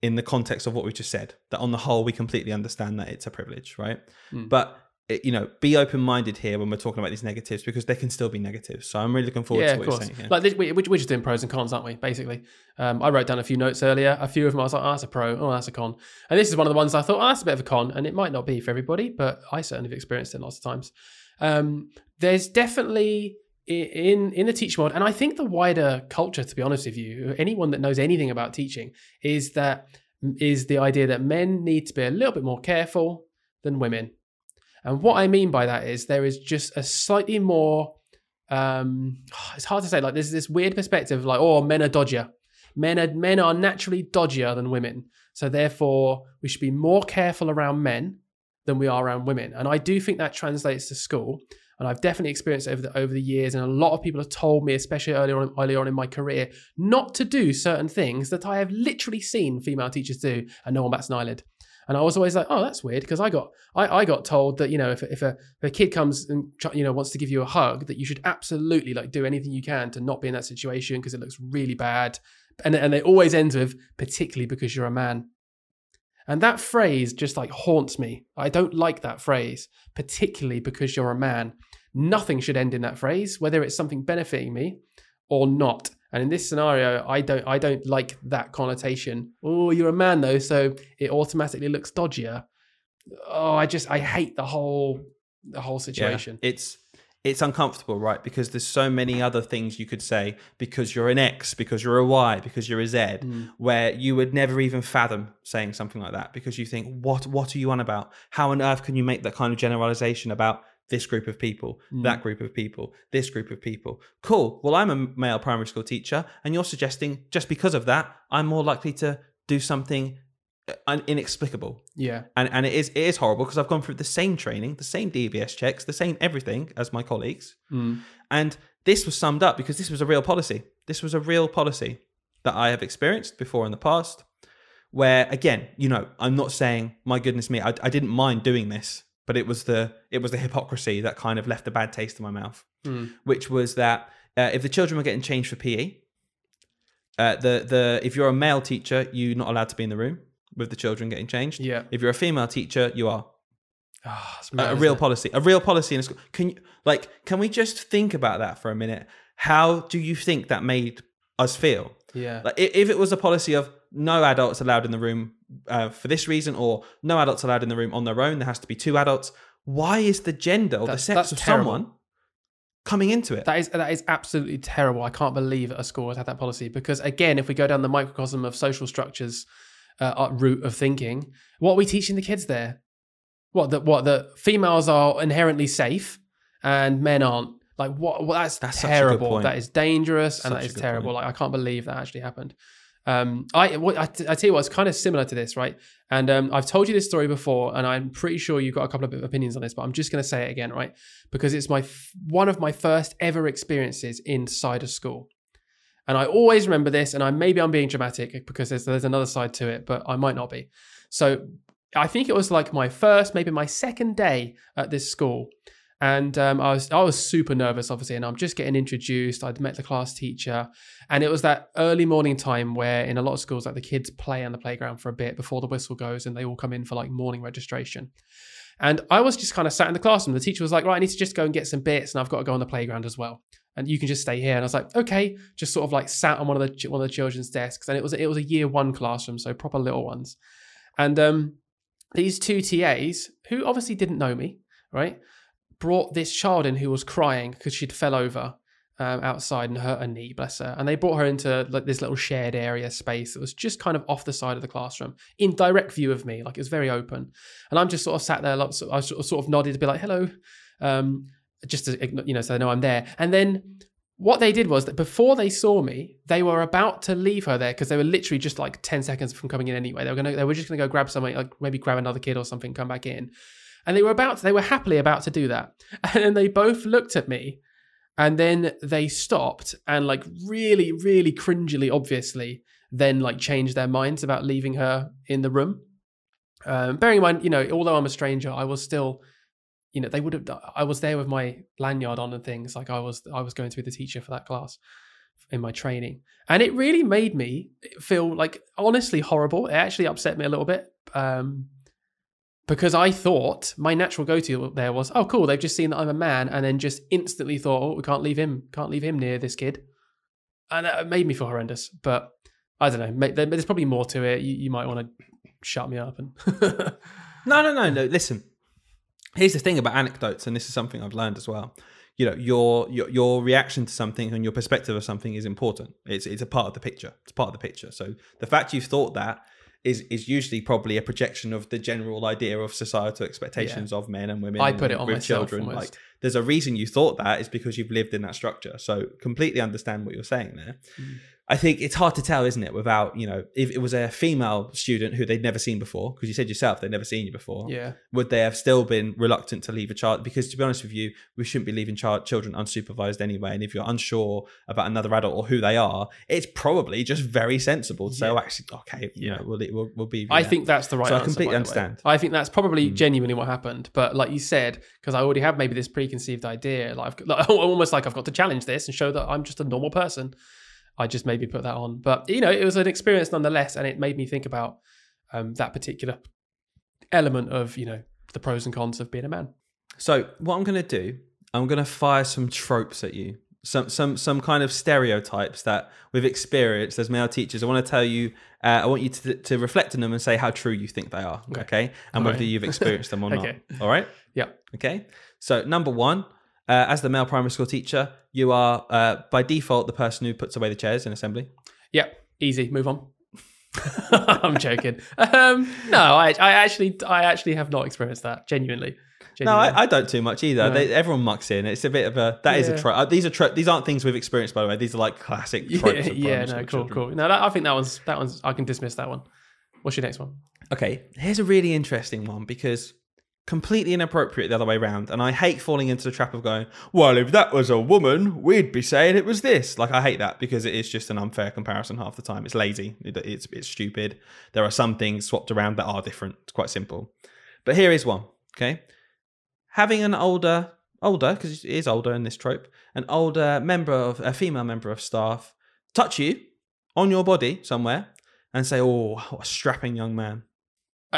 in the context of what we just said, that on the whole we completely understand that it's a privilege, right? Mm. But you know, be open minded here when we're talking about these negatives because they can still be negatives. So I'm really looking forward yeah, to of what you're course. saying here. Like this, we, we're we're just doing pros and cons, aren't we? Basically, um, I wrote down a few notes earlier. A few of them I was like, "Oh, that's a pro. Oh, that's a con." And this is one of the ones I thought, "Oh, that's a bit of a con," and it might not be for everybody, but I certainly have experienced it lots of times. Um, there's definitely in in the teaching world, and I think the wider culture, to be honest with you, anyone that knows anything about teaching, is that is the idea that men need to be a little bit more careful than women. And what I mean by that is there is just a slightly more um it's hard to say like there's this weird perspective like oh men are dodgier. Men are men are naturally dodgier than women. So therefore we should be more careful around men than we are around women. And i do think that translates to school and i've definitely experienced over the over the years and a lot of people have told me especially early on early on in my career not to do certain things that i have literally seen female teachers do and no one bats an eyelid and I was always like, oh, that's weird because I got I, I got told that you know if if a, if a kid comes and you know wants to give you a hug that you should absolutely like do anything you can to not be in that situation because it looks really bad, and and it always ends with particularly because you're a man. And that phrase just like haunts me. I don't like that phrase, particularly because you're a man. Nothing should end in that phrase, whether it's something benefiting me or not. And in this scenario, I don't I don't like that connotation. Oh, you're a man though, so it automatically looks dodgier. Oh, I just I hate the whole the whole situation. Yeah, it's it's uncomfortable, right? Because there's so many other things you could say because you're an X, because you're a Y, because you're a Z, Mm. where you would never even fathom saying something like that because you think, what what are you on about? How on earth can you make that kind of generalization about this group of people, Mm. that group of people, this group of people? Cool. Well, I'm a male primary school teacher, and you're suggesting just because of that, I'm more likely to do something inexplicable Yeah. and and it is it is horrible because I've gone through the same training, the same DBS checks, the same everything as my colleagues, Mm. and this was summed up because this was a real policy. This was a real policy that I have experienced before in the past. Where again, you know, I'm not saying my goodness me, I, I didn't mind doing this, but it was the it was the hypocrisy that kind of left a bad taste in my mouth, Mm. which was that uh, if the children were getting changed for PE, uh, the the if you're a male teacher, you're not allowed to be in the room with the children getting changed. Yeah. If you're a female teacher, you are Ah, it's a, mad, a real it? policy. A real policy in a school. Can you like? Can we just think about that for a minute? How do you think that made us feel? Yeah. Like, if it was a policy of no adults allowed in the room uh, for this reason, or no adults allowed in the room on their own, there has to be two adults. Why is the gender or That's- the sex of terrible. someone coming into it? That is that is absolutely terrible. I can't believe a school has had that policy because again, if we go down the microcosm of social structures uh, uh, route of thinking, what are we teaching the kids there? What that what that females are inherently safe and men aren't. Like what? what that's, That's such a good terrible. That is dangerous and Such that a is terrible. point. Like I can't believe that actually happened. Um, I, what, I, I tell you what, it's kind of similar to this, right? And um, I've told you this story before, and I'm pretty sure you've got a couple of opinions on this, but I'm just going to say it again, right? Because it's my f- one of my first ever experiences inside a school, and I always remember this. And I maybe I'm being dramatic because there's there's another side to it, but I might not be. So I think it was like my first, maybe my second day at this school, and um, I was I was super nervous, obviously, and I'm just getting introduced. I'd met the class teacher, and it was that early morning time where in a lot of schools, like the kids play on the playground for a bit before the whistle goes, and they all come in for like morning registration. And I was just kind of sat in the classroom. The teacher was like, "Right, I need to just go and get some bits, and I've got to go on the playground as well." And you can just stay here. And I was like, "Okay." Just sort of like sat on one of the one of the children's desks, and it was it was a year one classroom, so proper little ones. And um, these two TAs, who obviously didn't know me, right, brought this child in who was crying because she'd fell over um, outside and hurt her knee, bless her. And they brought her into like this little shared area space that was just kind of off the side of the classroom, in direct view of me, like it was very open. And I'm just sort of sat there, like, so I sort of, nodded to be like, "Hello," um, just to you know, so they know I'm there. And then what they did was that before they saw me, they were about to leave her there because they were literally just like 10 seconds from coming in anyway. They were gonna they were just gonna go grab somebody, like maybe grab another kid or something, come back in. And they were about to, they were happily about to do that. And then they both looked at me and then they stopped and like really, really cringily, obviously, then like changed their minds about leaving her in the room. Um, bearing in mind, you know, although I'm a stranger, I was still you know, they would have. I was there with my lanyard on and things. Like I was, I was going to be the teacher for that class in my training, and it really made me feel like honestly horrible. It actually upset me a little bit. Um, because I thought my natural go-to there was, oh, cool, they've just seen that I'm a man, and then just instantly thought, oh, we can't leave him, can't leave him near this kid, and it made me feel horrendous. But I don't know, there's probably more to it. You, you might want to shut me up and No, no, no, no. Listen, here's the thing about anecdotes, and this is something I've learned as well. You know, your your your reaction to something and your perspective of something is important. It's it's a part of the picture. It's part of the picture. So the fact you've thought that is is usually probably a projection of the general idea of societal expectations of men and women. I put it on with myself children. almost. Like, there's a reason you thought that is because you've lived in that structure. So completely understand what you're saying there. Mm. I think it's hard to tell, isn't it? Without you know, if it was a female student who they'd never seen before, because you said yourself they'd never seen you before, yeah, would they have still been reluctant to leave a child? Because to be honest with you, we shouldn't be leaving child children unsupervised anyway. And if you're unsure about another adult or who they are, it's probably just very sensible to say, "Oh, actually, okay, you Yeah. know, we'll we'll, we'll be." I yeah." think that's the right. So I completely understand. I think that's probably Mm. genuinely what happened. But like you said, because I already have maybe this preconceived idea, like, I've, like almost like I've got to challenge this and show that I'm just a normal person. I just maybe put that on, but you know, it was an experience nonetheless, and it made me think about um, that particular element of you know the pros and cons of being a man. So what I'm going to do, I'm going to fire some tropes at you, some some some kind of stereotypes that we've experienced as male teachers. I want to tell you, uh, I want you to, to reflect on them and say how true you think they are. Okay. Okay, and whether Alright. you've experienced them or Okay. not. All right. Yeah. Okay. So number one. Uh, as the male primary school teacher, you are uh, by default the person who puts away the chairs in assembly. Yep, easy. Move on. I'm joking. Um, no, I, I actually, I actually have not experienced that. Genuinely. No, I, I don't too much either. No. They, everyone mucks in. It's a bit of a that is Yeah. a trope. Uh, These are tro- these aren't things we've experienced by the way. These are like classic yeah, tropes. of yeah, primary no, cool, children. cool. No, that, I think that one's that one's. I can dismiss that one. What's your next one? Okay, here's a really interesting one because completely inappropriate the other way around. And I hate falling into the trap of going, well, if that was a woman, we'd be saying it was this. Like, I hate that because it is just an unfair comparison half the time. It's lazy, It- it's, it's stupid. There are some things swapped around that are different. It's quite simple. But here is one, okay? Having an older, older, because it is older in this trope, an older member of, a female member of staff touch you on your body somewhere and say, oh, what a strapping young man.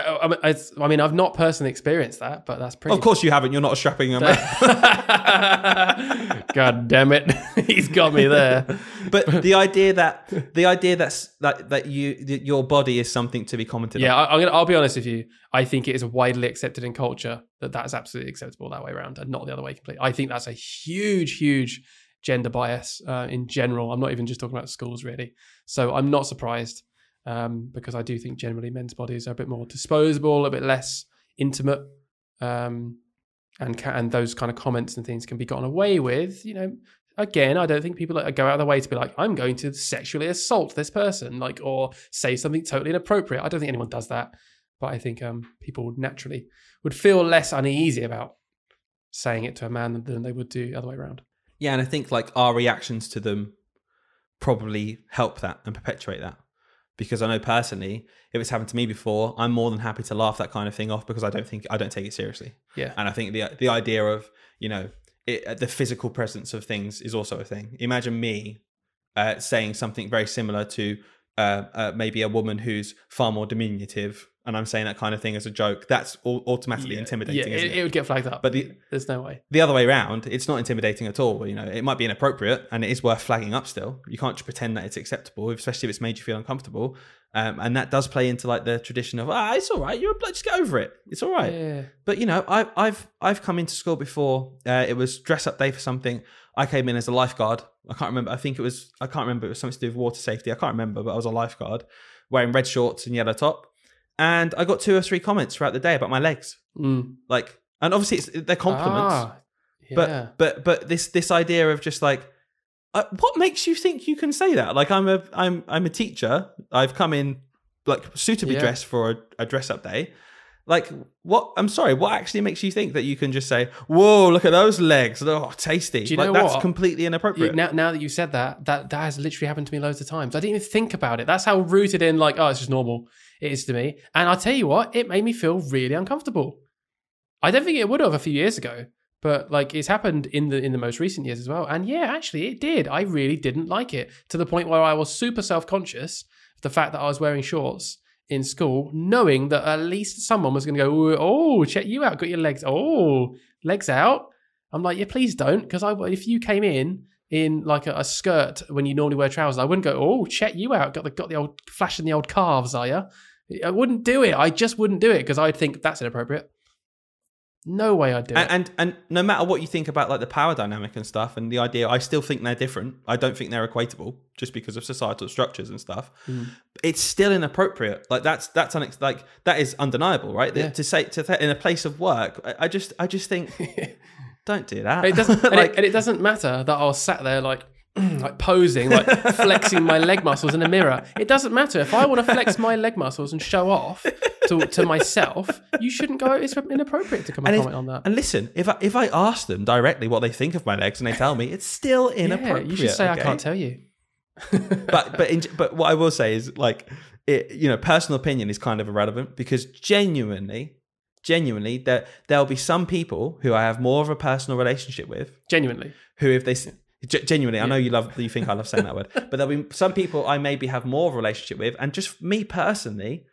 I, I, I- mean, I've not personally experienced that, but that's pretty. Of course you haven't. You're not a strapping man. God damn it, he's got me there. but the idea that the idea that's that that you that your body is something to be commented Yeah, on. Gonna. I'll be honest with you. I think it is widely accepted in culture that that's absolutely acceptable that way around, and not the other way completely. I think that's a huge, huge gender bias uh, in general. I'm not even just talking about schools really. So I'm not surprised um, because I do think generally men's bodies are a bit more disposable, a bit less intimate, um, and ca- and those kind of comments and things can be gotten away with. You know, again, I don't think people go out of their way to be like, I'm going to sexually assault this person, like, or say something totally inappropriate. I don't think anyone does that, but I think um, people would naturally would feel less uneasy about saying it to a man than they would do the other way around. Yeah, and I think like our reactions to them probably help that and perpetuate that. Because I know personally, if it's happened to me before, I'm more than happy to laugh that kind of thing off because I don't think I don't take it seriously. Yeah. And I think the the idea of you know it, the physical presence of things is also a thing. Imagine me uh, saying something very similar to uh, uh, maybe a woman who's far more diminutive, and I'm saying that kind of thing as a joke. That's automatically Yeah, intimidating, Yeah, isn't it, it? it would get flagged up. But the- there's no way. the other way around, it's not intimidating at all. You know, it might be inappropriate and it is worth flagging up still. You can't just pretend that it's acceptable, especially if it's made you feel uncomfortable. Um, and that does play into like the tradition of, ah, it's all right. You're just get over it. It's all right. Yeah. But you know, I, I've I've come into school before. Uh, it was dress up day for something. I came in as a lifeguard. I can't remember. I think it was. I can't remember. It was something to do with water safety. I can't remember, but I was a lifeguard wearing red shorts and yellow top. And I got two or three comments throughout the day about my legs. Mm. Like, and obviously it's, they're compliments. Ah, But but but this this idea of just like uh, what makes you think you can say that? Like I'm a I'm I'm a teacher. I've come in like suitably Yeah. dressed for a, a dress up day. Like what? I'm sorry. What actually makes you think that you can just say, "Whoa, look at those legs! Oh, tasty!" Do you like know that's what? completely You- inappropriate. now, now that you said that, that that has literally happened to me loads of times. I didn't even think about it. That's how rooted in, like, oh, it's just normal it is to me. And I'll tell you what, it made me feel really uncomfortable. I don't think it would have a few years ago, but like it's happened in the in the most recent years as well. And yeah, actually, it did. I really didn't like it to the point where I was super self conscious of the fact that I was wearing shorts in school, knowing that at least someone was going to go, "Oh, check you out, got your legs, oh, legs out." I'm like, yeah, please don't, because I if you came in in like a, a skirt when you normally wear trousers, I wouldn't go, "Oh, check you out, got the got the old flashing the old calves, are you?" I wouldn't do it. I just wouldn't do it because I'd think that's inappropriate. No way I'd do. And, and and no matter what you think about like the power dynamic and stuff, and the idea, I still think they're different. I don't think they're equatable just because of societal structures and stuff. Mm. It's still inappropriate. Like that's that's unex- like that is undeniable, right? Yeah. To say to th- in a place of work, I, I just I just think don't do that. But it doesn't, and, like it, and it doesn't matter that I was sat there like, like posing, like flexing my leg muscles in a mirror. It doesn't matter if I want to flex my leg muscles and show off to, to myself. You shouldn't go. It's inappropriate to come and, And comment on that. And listen, if I, if I ask them directly what they think of my legs and they tell me, it's still inappropriate. Yeah, you should say I can't tell you. but but in, but what I will say is like it, you know personal opinion is kind of irrelevant because genuinely genuinely there there'll be some people who I have more of a personal relationship with Genuinely. who if they genuinely I know you love you think I love saying that word but there'll be some people I maybe have more of a relationship with and just me personally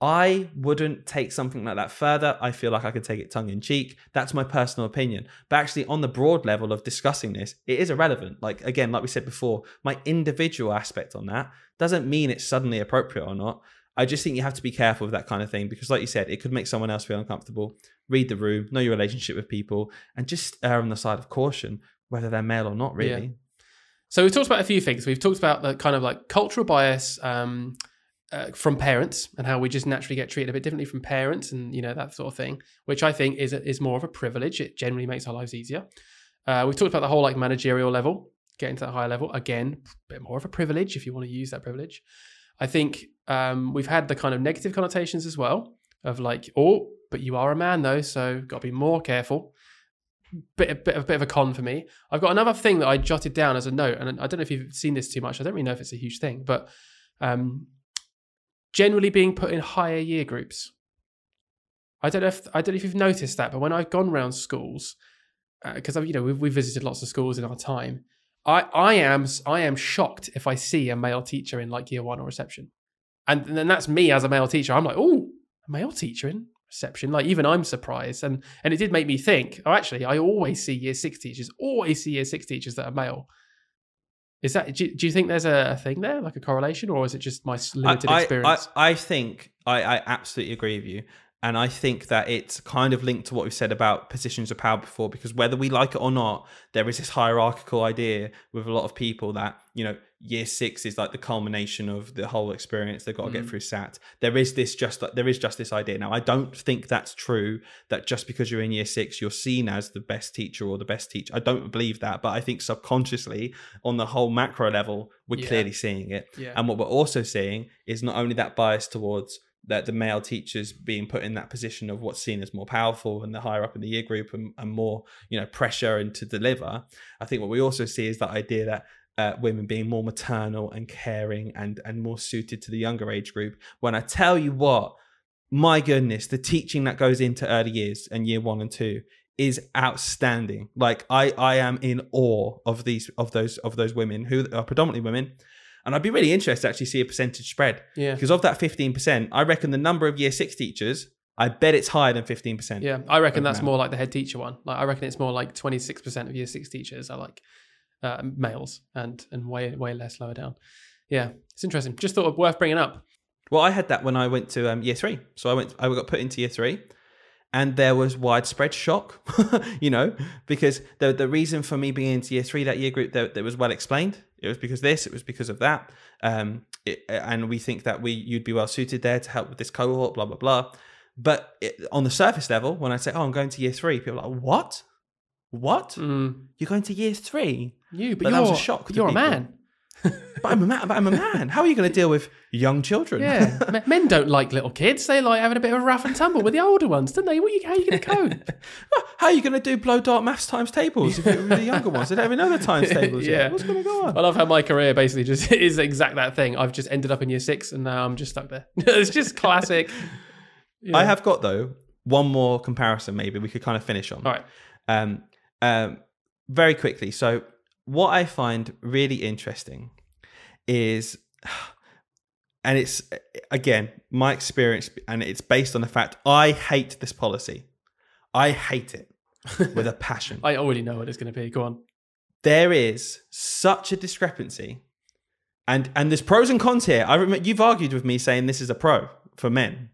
I wouldn't take something like that further. I feel like I could take it tongue in cheek. That's my personal opinion. But actually, on the broad level of discussing this, it is irrelevant. Like, again, like we said before, my individual aspect on that doesn't mean it's suddenly appropriate or not. I just think you have to be careful with that kind of thing because, like you said, it could make someone else feel uncomfortable. Read the room, know your relationship with people, and just err on the side of caution, whether they're male or not, really. So we've talked about a few things. We've talked about the kind of like cultural bias um, uh, from parents and how we just naturally get treated a bit differently from parents, and you know that sort of thing, which I think is is more of a privilege. It generally makes our lives easier. Uh, we've talked about the whole like managerial level, getting to that higher level. Again, a bit more of a privilege if you want to use that privilege. I think um, we've had the kind of negative connotations as well of like, oh, but you are a man though, so got to be more careful. Bit, a bit, bit of a con for me. I've got another thing that I jotted down as a note, and I don't know if you've seen this too much. I don't really know if it's a huge thing, but um, generally being put in higher year groups. I don't know if I don't know if you've noticed that, but when I've gone around schools, uh, because I've you know we've, we've visited lots of schools in our time, I I am I am shocked if I see a male teacher in like year one or reception, and then that's me as a male teacher. I'm like, oh, a male teacher in reception. Like even I'm surprised, and and it did make me think. Oh, actually, I always see year six teachers. Always see year six teachers that are male. Is that? Do, do you think there's a, a thing there, like a correlation, or is it just my limited I, experience? I, I think I, I absolutely agree with you. And I think that it's kind of linked to what we've said about positions of power before, because whether we like it or not, there is this hierarchical idea with a lot of people that, you know, year six is like the culmination of the whole experience. They've got to Mm. get through SAT. There is this just there is just this idea. Now, I don't think that's true that just because you're in year six, you're seen as the best teacher or the best teacher. I don't believe that, but I think subconsciously, on the whole macro level, we're Yeah. clearly seeing it. yeah. And what we're also seeing is not only that bias towards that the male teachers being put in that position of what's seen as more powerful and the higher up in the year group and, and more, you know, pressure and to deliver. I think what we also see is that idea that uh, women being more maternal and caring and and more suited to the younger age group. When I tell you what, my goodness, the teaching that goes into early years and year one and two is outstanding. Like I I am in awe of these of those of those women who are predominantly women. And I'd be really interested to actually see a percentage spread yeah. because of that 15%, I reckon the number of year six teachers, I bet it's higher than 15%. Yeah, I reckon that's more like the head teacher one. Like I reckon it's more like twenty six percent of year six teachers are like uh, males, and and way way less lower down. Yeah, it's interesting. Just thought it worth bringing up. Well, I had that when I went to um, year three. So I went, I got put into year three, and there was widespread shock. you know, because the the reason for me being into year three, that year group, that, that was well explained. It was because this, it was because of that, um, it, and we think that we you'd be well suited there to help with this cohort, blah blah blah. But it, on the surface level, when I say, "Oh, I'm going to year three, people are like, "What? What? Mm, You're going to year three? you, but, But you're that was a shock to You're people. a man. But I'm a man. But I'm a man. How are you going to deal with young children? Yeah, men don't like little kids. They like having a bit of a rough and tumble with the older ones, don't they? What you, how are you going to cope? How are you going to do blow dart maths times tables if you're with the younger ones? They don't even know the times tables Yeah. yet. What's going to go on? I love how my career basically just is exact that thing. I've just ended up in year six, and now I'm just stuck there. it's just classic. I have got though one more comparison, maybe we could kind of finish on. All right. Um, um, very quickly. So, what I find really interesting is, and it's again my experience, and it's based on the fact I hate this policy. I hate it with a passion. I already know what it's going to be. Go on. there is such a discrepancy, and and there's pros and cons here. I remember you've argued with me saying this is a pro for men,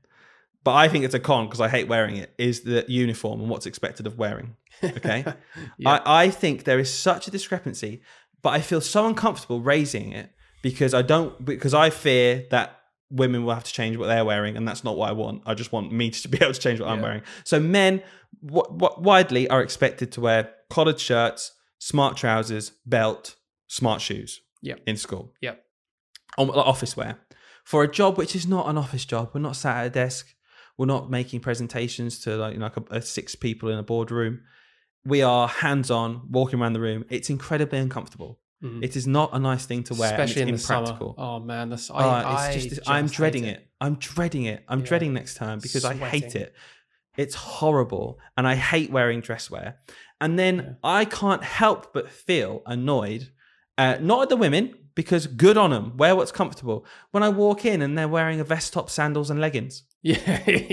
but I think it's a con because I hate wearing it. Is the uniform and what's expected of wearing? Okay, Yeah. I I think there is such a discrepancy, but I feel so uncomfortable raising it because I don't because I fear that women will have to change what they're wearing and that's not what I want. I just want me to be able to change what I'm wearing. So men w- w- widely are expected to wear collared shirts, smart trousers, belt, smart shoes Yep. in school. Yep. On like office wear. For a job which is not an office job, we're not sat at a desk, we're not making presentations to like you know, like a, a six people in a boardroom. We are hands-on, walking around the room. It's incredibly uncomfortable. Mhm. It is not a nice thing to wear. Especially in the it's summer. Oh man, that's I, Uh, I it's just, just I'm dreading it. I'm dreading it. I'm Yeah. dreading next time because I hate it. It's horrible, and I hate wearing dress wear. And then Yeah. I can't help but feel annoyed, uh, not at the women because good on them, wear what's comfortable. When I walk in and they're wearing a vest top, sandals, and leggings, Yeah,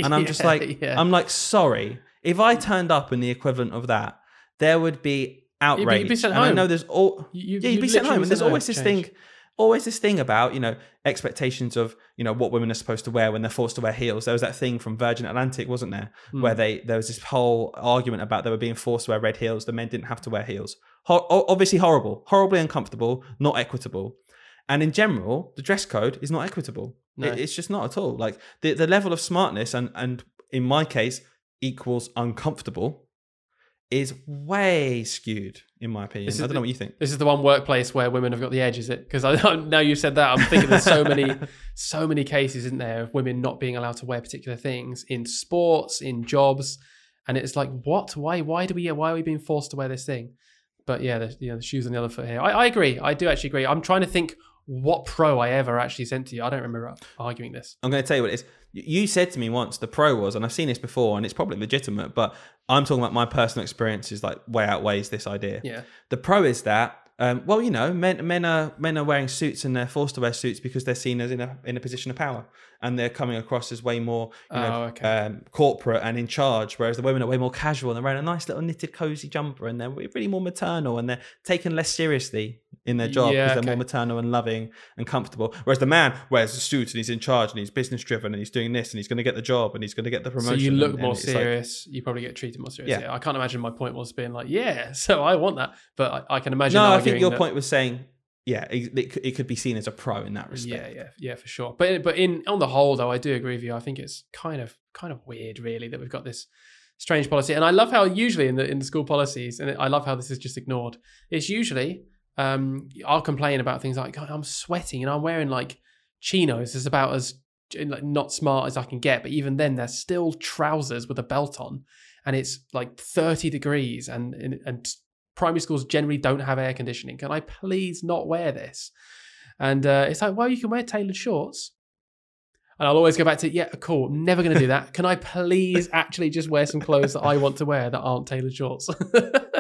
and I'm just like, yeah. I'm like, sorry. If I turned up in the equivalent of that, there would be outrage. be sent and I know there's all You- yeah, you you'd be sent home. And there's always this change. thing, always this thing about you know expectations of you know what women are supposed to wear when they're forced to wear heels. There was that thing from Virgin Atlantic, wasn't there, Hmm. where they there was this whole argument about they were being forced to wear red heels. The men didn't have to wear heels. Obviously horrible, horribly uncomfortable, not equitable. And in general, the dress code is not equitable. No. It- it's just not at all. Like the the level of smartness and and in my case equals uncomfortable is way skewed in my opinion. I don't the- know what you think. This is the one workplace where women have got the edge, is it? Because I now you said that, I'm thinking there's so many, so many cases, isn't there, of women not being allowed to wear particular things in sports, in jobs, and it's like, what? Why? Why do we? Uh, why are we being forced to wear this thing? But yeah, the, you know, the shoes on the other foot here. I, I agree. I do actually agree. I'm trying to think what pro I ever actually sent to you. I don't remember arguing this. I'm going to tell you what it is. You said to me once the pro was, and I've seen this before, and it's probably legitimate, but I'm talking about my personal experiences, like way outweighs this idea. Yeah. The pro is that, um, well, you know, men men are men are wearing suits and they're forced to wear suits because they're seen as in a in a position of power, and they're coming across as way more, you know, Oh, okay. um, corporate and in charge. Whereas the women are way more casual and they're wearing a nice little knitted cozy jumper, and they're really more maternal and they're taken less seriously in their job because Yeah, they're more maternal and loving and comfortable. Whereas the man wears a suit and he's in charge and he's business driven and he's doing this and he's going to get the job and he's going to get the promotion. So you look and- more and it's like- serious. you probably get treated more seriously. Yeah. I can't imagine my point was being like, yeah, so I want that. But I, I can imagine. no, I think your that- point was saying, yeah, it, it, could- it could be seen as a pro in that respect. Yeah, yeah, yeah, for sure. But but in on the whole, though, I do agree with you. I think it's kind of kind of weird, really, that we've got this strange policy. And I love how usually in the in the school policies, and I love how this is just ignored. It's usually um, I'll complain about things like "God, I'm sweating and I'm wearing like chinos. It's about as like, not smart as I can get. But even then, they're still trousers with a belt on, and it's like 30 degrees, and and, and primary schools generally don't have air conditioning. Can I please not wear this? And uh, it's like, well, you can wear tailored shorts. And I'll always go back to, yeah, cool. Never going to do that. Can I please actually just wear some clothes that I want to wear that aren't tailored shorts?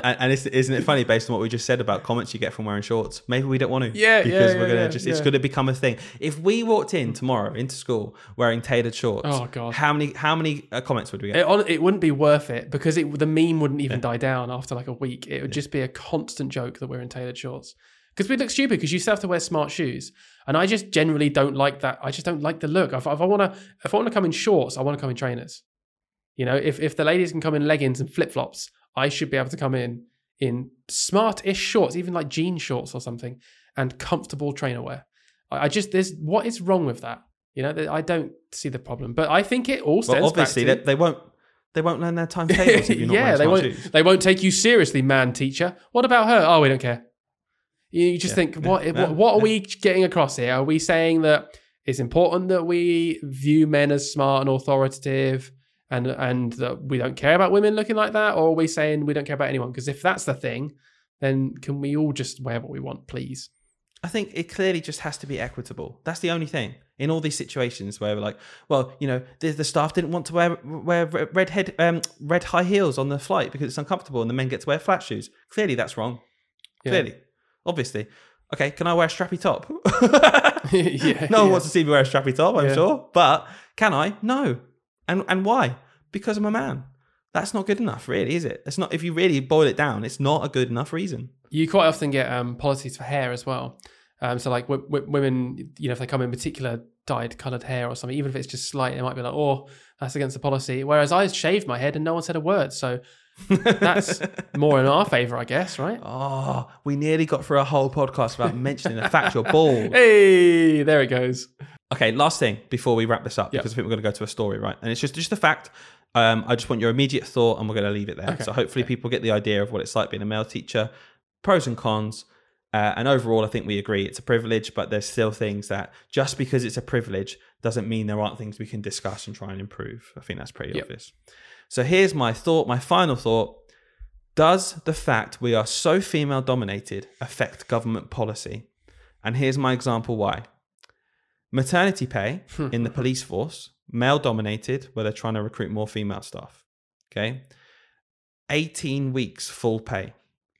And, and it's, isn't it funny based on what we just said about comments you get from wearing shorts? Maybe we don't want to. Yeah, yeah, because yeah, we're gonna yeah, just it's going to become a thing. If we walked in tomorrow into school wearing tailored shorts, Oh, God. how many how many uh, comments would we get? it, it wouldn't be worth it because it, the meme wouldn't even die down after like a week. It would just be a constant joke that we're in tailored shorts. Because we look stupid because you still have to wear smart shoes. And I just generally don't like that. I just don't like the look. If, if I want to if I want to come in shorts, I want to come in trainers. You know, if, if the ladies can come in leggings and flip flops, I should be able to come in in smart-ish shorts, even like jean shorts or something, and comfortable trainer wear. I, I just there's what is wrong with that? You know, I don't see the problem, but I think it all stems well, obviously back they, to, they won't they won't learn their timetables if you're not yeah, they won't. shoes. They won't take you seriously, man, teacher. What about her? Oh, we don't care. You just Yeah, think, what? yeah, what, what are we getting across here? Are we saying that it's important that we view men as smart and authoritative, and and that we don't care about women looking like that, or are we saying we don't care about anyone? Because if that's the thing, then can we all just wear what we want, please? I think it clearly just has to be equitable. That's the only thing in all these situations where we're like, well, you know, the, the staff didn't want to wear wear red head um, red high heels on the flight because it's uncomfortable, and the men get to wear flat shoes. Clearly, that's wrong. Yeah. Clearly, obviously. Okay, can I wear a strappy top? yeah, no one yeah. wants to see me wear a strappy top, I'm Yeah. sure. But can I? No. And and why? Because I'm a man. That's not good enough, really, is it? It's not. If you really boil it down, it's not a good enough reason. You quite often get um, policies for hair as well. Um, so like w- w- women, you know, if they come in particular dyed coloured hair or something, even if it's just slight, it might be like, oh, that's against the policy. Whereas I shaved my head and no one said a word, so that's more in our favour, I guess, right? Oh, we nearly got through a whole podcast about mentioning the fact you're bald. Hey, there it goes. Okay, last thing before we wrap this up, Yep. because I think we're going to go to a story, right? And it's just just a fact. Um, I just want your immediate thought, and we're going to leave it there. Okay, So hopefully, people get the idea of what it's like being a male teacher, pros and cons. Uh, and overall, I think we agree it's a privilege, but there's still things that just because it's a privilege doesn't mean there aren't things we can discuss and try and improve. I think that's pretty Yep. obvious. So here's my thought, my final thought. Does the fact we are so female dominated affect government policy? And here's my example why. Maternity pay in the police force, male dominated, where they're trying to recruit more female staff. Okay. 18 weeks full pay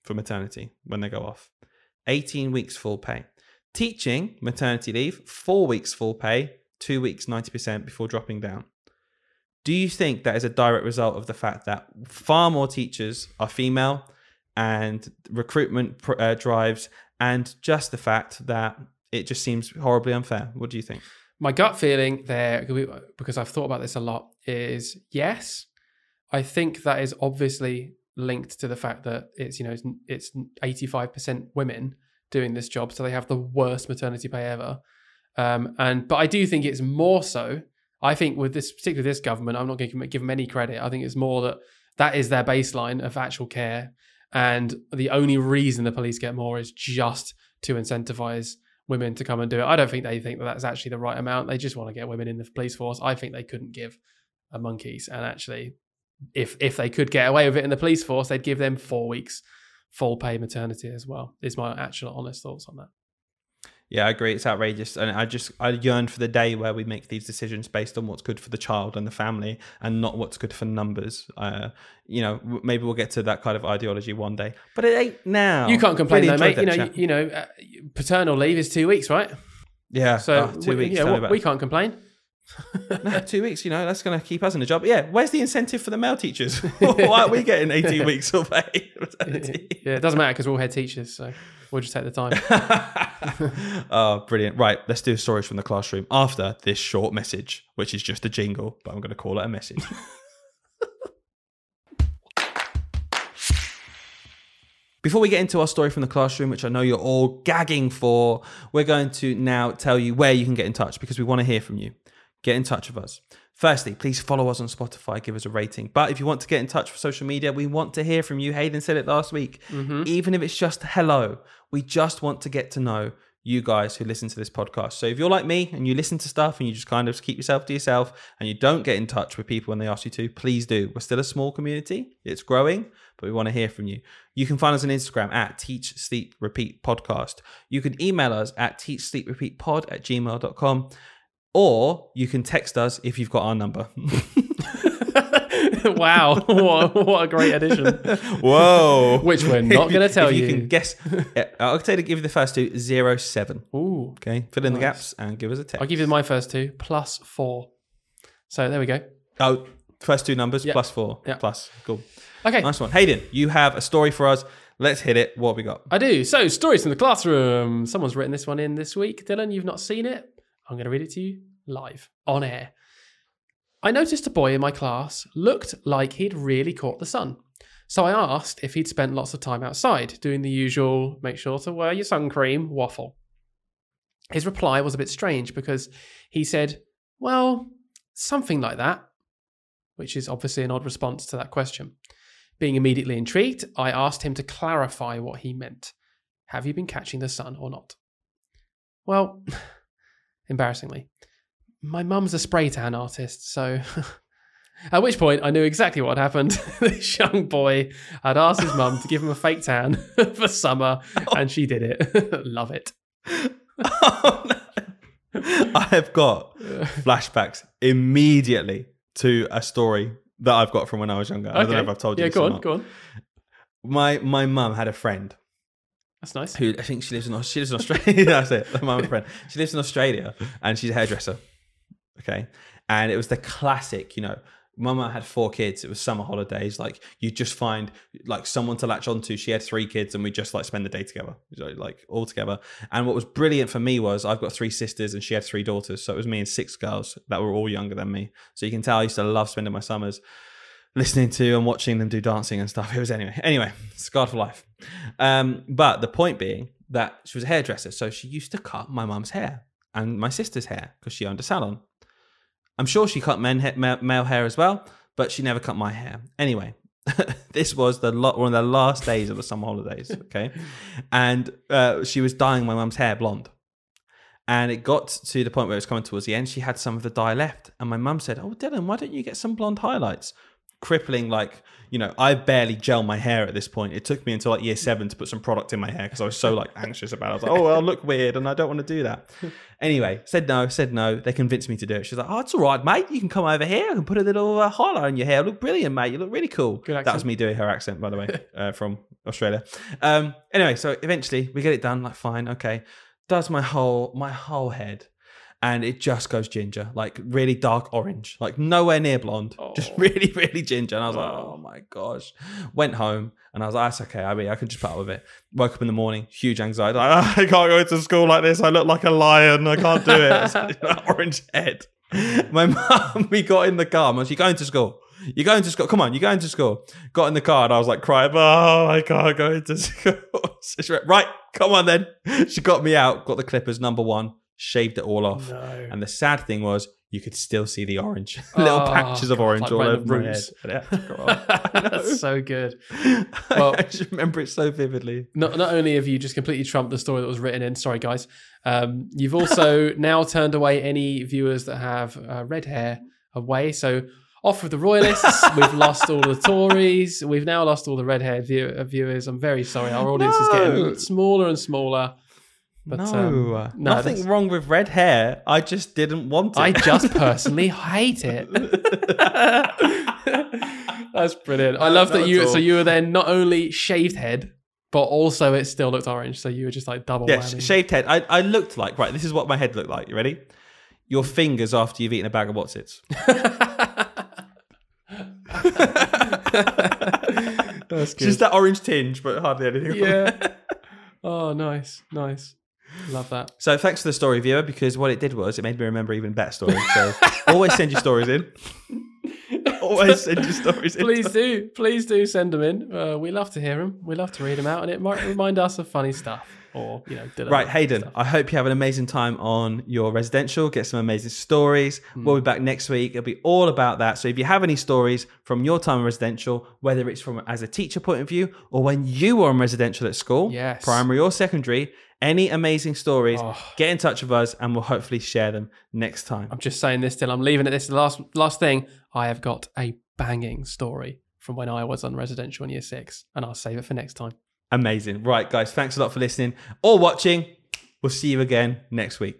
for maternity when they go off. 18 weeks full pay. Teaching maternity leave, four weeks full pay, two weeks 90% before dropping down. Do you think that is a direct result of the fact that far more teachers are female and recruitment pr- uh, drives, and just the fact that it just seems horribly unfair? What do you think? My gut feeling there, because I've thought about this a lot, is yes. I think that is obviously linked to the fact that it's you know it's- eighty five percent women doing this job, so they have the worst maternity pay ever. Um, and but I do think it's more so. I think with this, particularly this government, I'm not going to give them any credit. I think it's more that that is their baseline of actual care, and the only reason the police get more is just to incentivize women to come and do it. I don't think they think that that's actually the right amount. They just want to get women in the police force. I think they couldn't give a monkeys, and actually, if if they could get away with it in the police force, they'd give them four weeks full pay maternity as well. Is my actual honest thoughts on that. Yeah, I agree. It's outrageous, and I just I yearn for the day where we make these decisions based on what's good for the child and the family, and not what's good for numbers. Uh, you know, maybe we'll get to that kind of ideology one day, but it ain't now. You can't complain Really though, mate. You know, you, you know, uh, paternal leave is two weeks, right? yeah. So oh, two we, weeks. you know, me what- about we can't complain. No, two weeks. You know, that's going to keep us in the job. Yeah. Where's the incentive for the male teachers? Why are we getting eighteen weeks of pay? yeah, it doesn't matter because we're all head teachers, so we'll just take the time. oh, brilliant. Right, let's do stories from the classroom after this short message, which is just a jingle, but I'm going to call it a message. Before we get into our story from the classroom, which I know you're all gagging for, we're going to now tell you where you can get in touch because we want to hear from you. Get in touch with us. Firstly, please follow us on Spotify, give us a rating. But if you want to get in touch with social media, we want to hear from you. Hayden said it last week. Mm-hmm. Even if it's just hello, we just want to get to know you guys who listen to this podcast. So if you're like me and you listen to stuff and you just kind of keep yourself to yourself and you don't get in touch with people when they ask you to, please do. We're still a small community. It's growing, but we want to hear from you. You can find us on Instagram at Teach Sleep Repeat Podcast. You can email us at Teach Sleep Repeat Pod at gmail.com. Or you can text us if you've got our number. wow, what, what a great addition! Whoa. Which we're not going to tell if you. you. can guess, yeah, uh, I'll tell you to give you the first two zero seven. Ooh, Okay, fill in the gaps and give us a text. I'll give you my first two plus four. So there we go. Oh, first two numbers Yeah. plus four Yeah. plus. Cool. Okay, Nice one. Hayden, you have a story for us. Let's hit it. What have we got? I do. So, stories from the classroom. Someone's written this one in this week. Dylan, you've not seen it. I'm going to read it to you live on air. I noticed a boy in my class looked like he'd really caught the sun. So I asked if he'd spent lots of time outside doing the usual make sure to wear your sun cream waffle. His reply was a bit strange because he said, Well, something like that, which is obviously an odd response to that question. Being immediately intrigued, I asked him to clarify what he meant. Have you been catching the sun or not? Well, embarrassingly, my mum's a spray tan artist, so. At which point, I knew exactly what had happened. this young boy had asked his mum to give him a fake tan for summer, and she did it. Love it. Oh, no. I have got flashbacks immediately to a story that I've got from when I was younger. I don't know if I've told you Yeah, go on, go on. My my mum had a friend That's nice. who I think she lives in she lives in Australia. That's it. My friend. She lives in Australia and she's a hairdresser. Okay, and it was the classic, you know. Mama had four kids. It was summer holidays. Like you just find like someone to latch onto. She had three kids, and we just like spend the day together, like all together. And what was brilliant for me was I've got three sisters, and she had three daughters. So it was me and six girls that were all younger than me. So you can tell I used to love spending my summers listening to and watching them do dancing and stuff. It was anyway. Anyway, scarred for life. Um, but the point being that she was a hairdresser, so she used to cut my mum's hair and my sister's hair because she owned a salon. I'm sure she cut men ha- male hair as well, but she never cut my hair. Anyway, this was the lo- one of the last days of the summer holidays. Okay, and uh, she was dyeing my mum's hair blonde. And it got to the point where it was coming towards the end. She had some of the dye left, and my mum said, "Oh, Dylan, why don't you get some blonde highlights?" Crippling, like you know, I barely gel my hair at this point. It took me until like year seven to put some product in my hair because I was so like anxious about. it. I was like, "Oh, I'll look weird," and I don't want to do that. Anyway, said no, said no. They convinced me to do it. She's like, "Oh, it's all right, mate. You can come over here. I can put a little uh, highlight on your hair. Look brilliant, mate. You look really cool." That was me doing her accent, by the way, uh, from Australia. Um, anyway, so eventually we get it done. Like, fine, okay. Does my whole my whole head, and it just goes ginger, like really dark orange, like nowhere near blonde, just Oh. really, really ginger. And I was like, Oh. oh my gosh. Went home and I was like, that's okay. I mean, I can just put up with it. Woke up in the morning, huge anxiety. Like, "Ah, I can't go to school like this. I look like a lion. I can't do it. Orange head. My mum, we got in the car. Mum, you going to school? You're going to school. Come on, you're going to school. Got in the car and I was like crying, oh, I can't go into school. So she went, right, come on then. She got me out, got the clippers, number one, shaved it all off. No. And the sad thing was, you could still see the orange, little Oh, patches of orange like all over my head. roots. And it had to grow off. I know. That's so good. Well- I just remember it so vividly. Not, not only have you just completely trumped the story that was written in, sorry guys, um, you've also now turned away any viewers that have uh, red hair away. So off with the royalists. We've lost all the Tories. We've now lost all the red hair view- uh, viewers. I'm very sorry. Our audience is getting smaller and smaller. But, no, um, no, nothing that's- wrong with red hair. I just didn't want it. I just personally hate it. That's brilliant. I love that you. So you were then not only shaved head, but also it still looked orange. So you were just like double yeah, whammy. shaved head. I, I looked like right. This is what my head looked like. You ready? Your fingers after you've eaten a bag of Wotsits. That's good. Just that orange tinge, but hardly anything. yeah. Oh, nice, nice. Love that. So thanks for the story, viewer, because what it did was it made me remember even better stories. So always send your stories in. Always send your stories in. Please do, please do send them in. Uh, we love to hear them. We love to read them out, and it might remind us of funny stuff, or you know, Dylan Right, Hayden, stuff. I hope you have an amazing time on your residential. Get some amazing stories. Hmm. We'll be back next week. It'll be all about that. So if you have any stories from your time in residential, whether it's from as a teacher point of view or when you were in residential at school, Yes. primary or secondary, any amazing stories, Oh. get in touch with us and we'll hopefully share them next time. I'm just saying this till I'm leaving it. This is the last last thing. I have got a banging story from when I was on residential in year six, and I'll save it for next time. Amazing. Right, guys, thanks a lot for listening or watching. We'll see you again next week.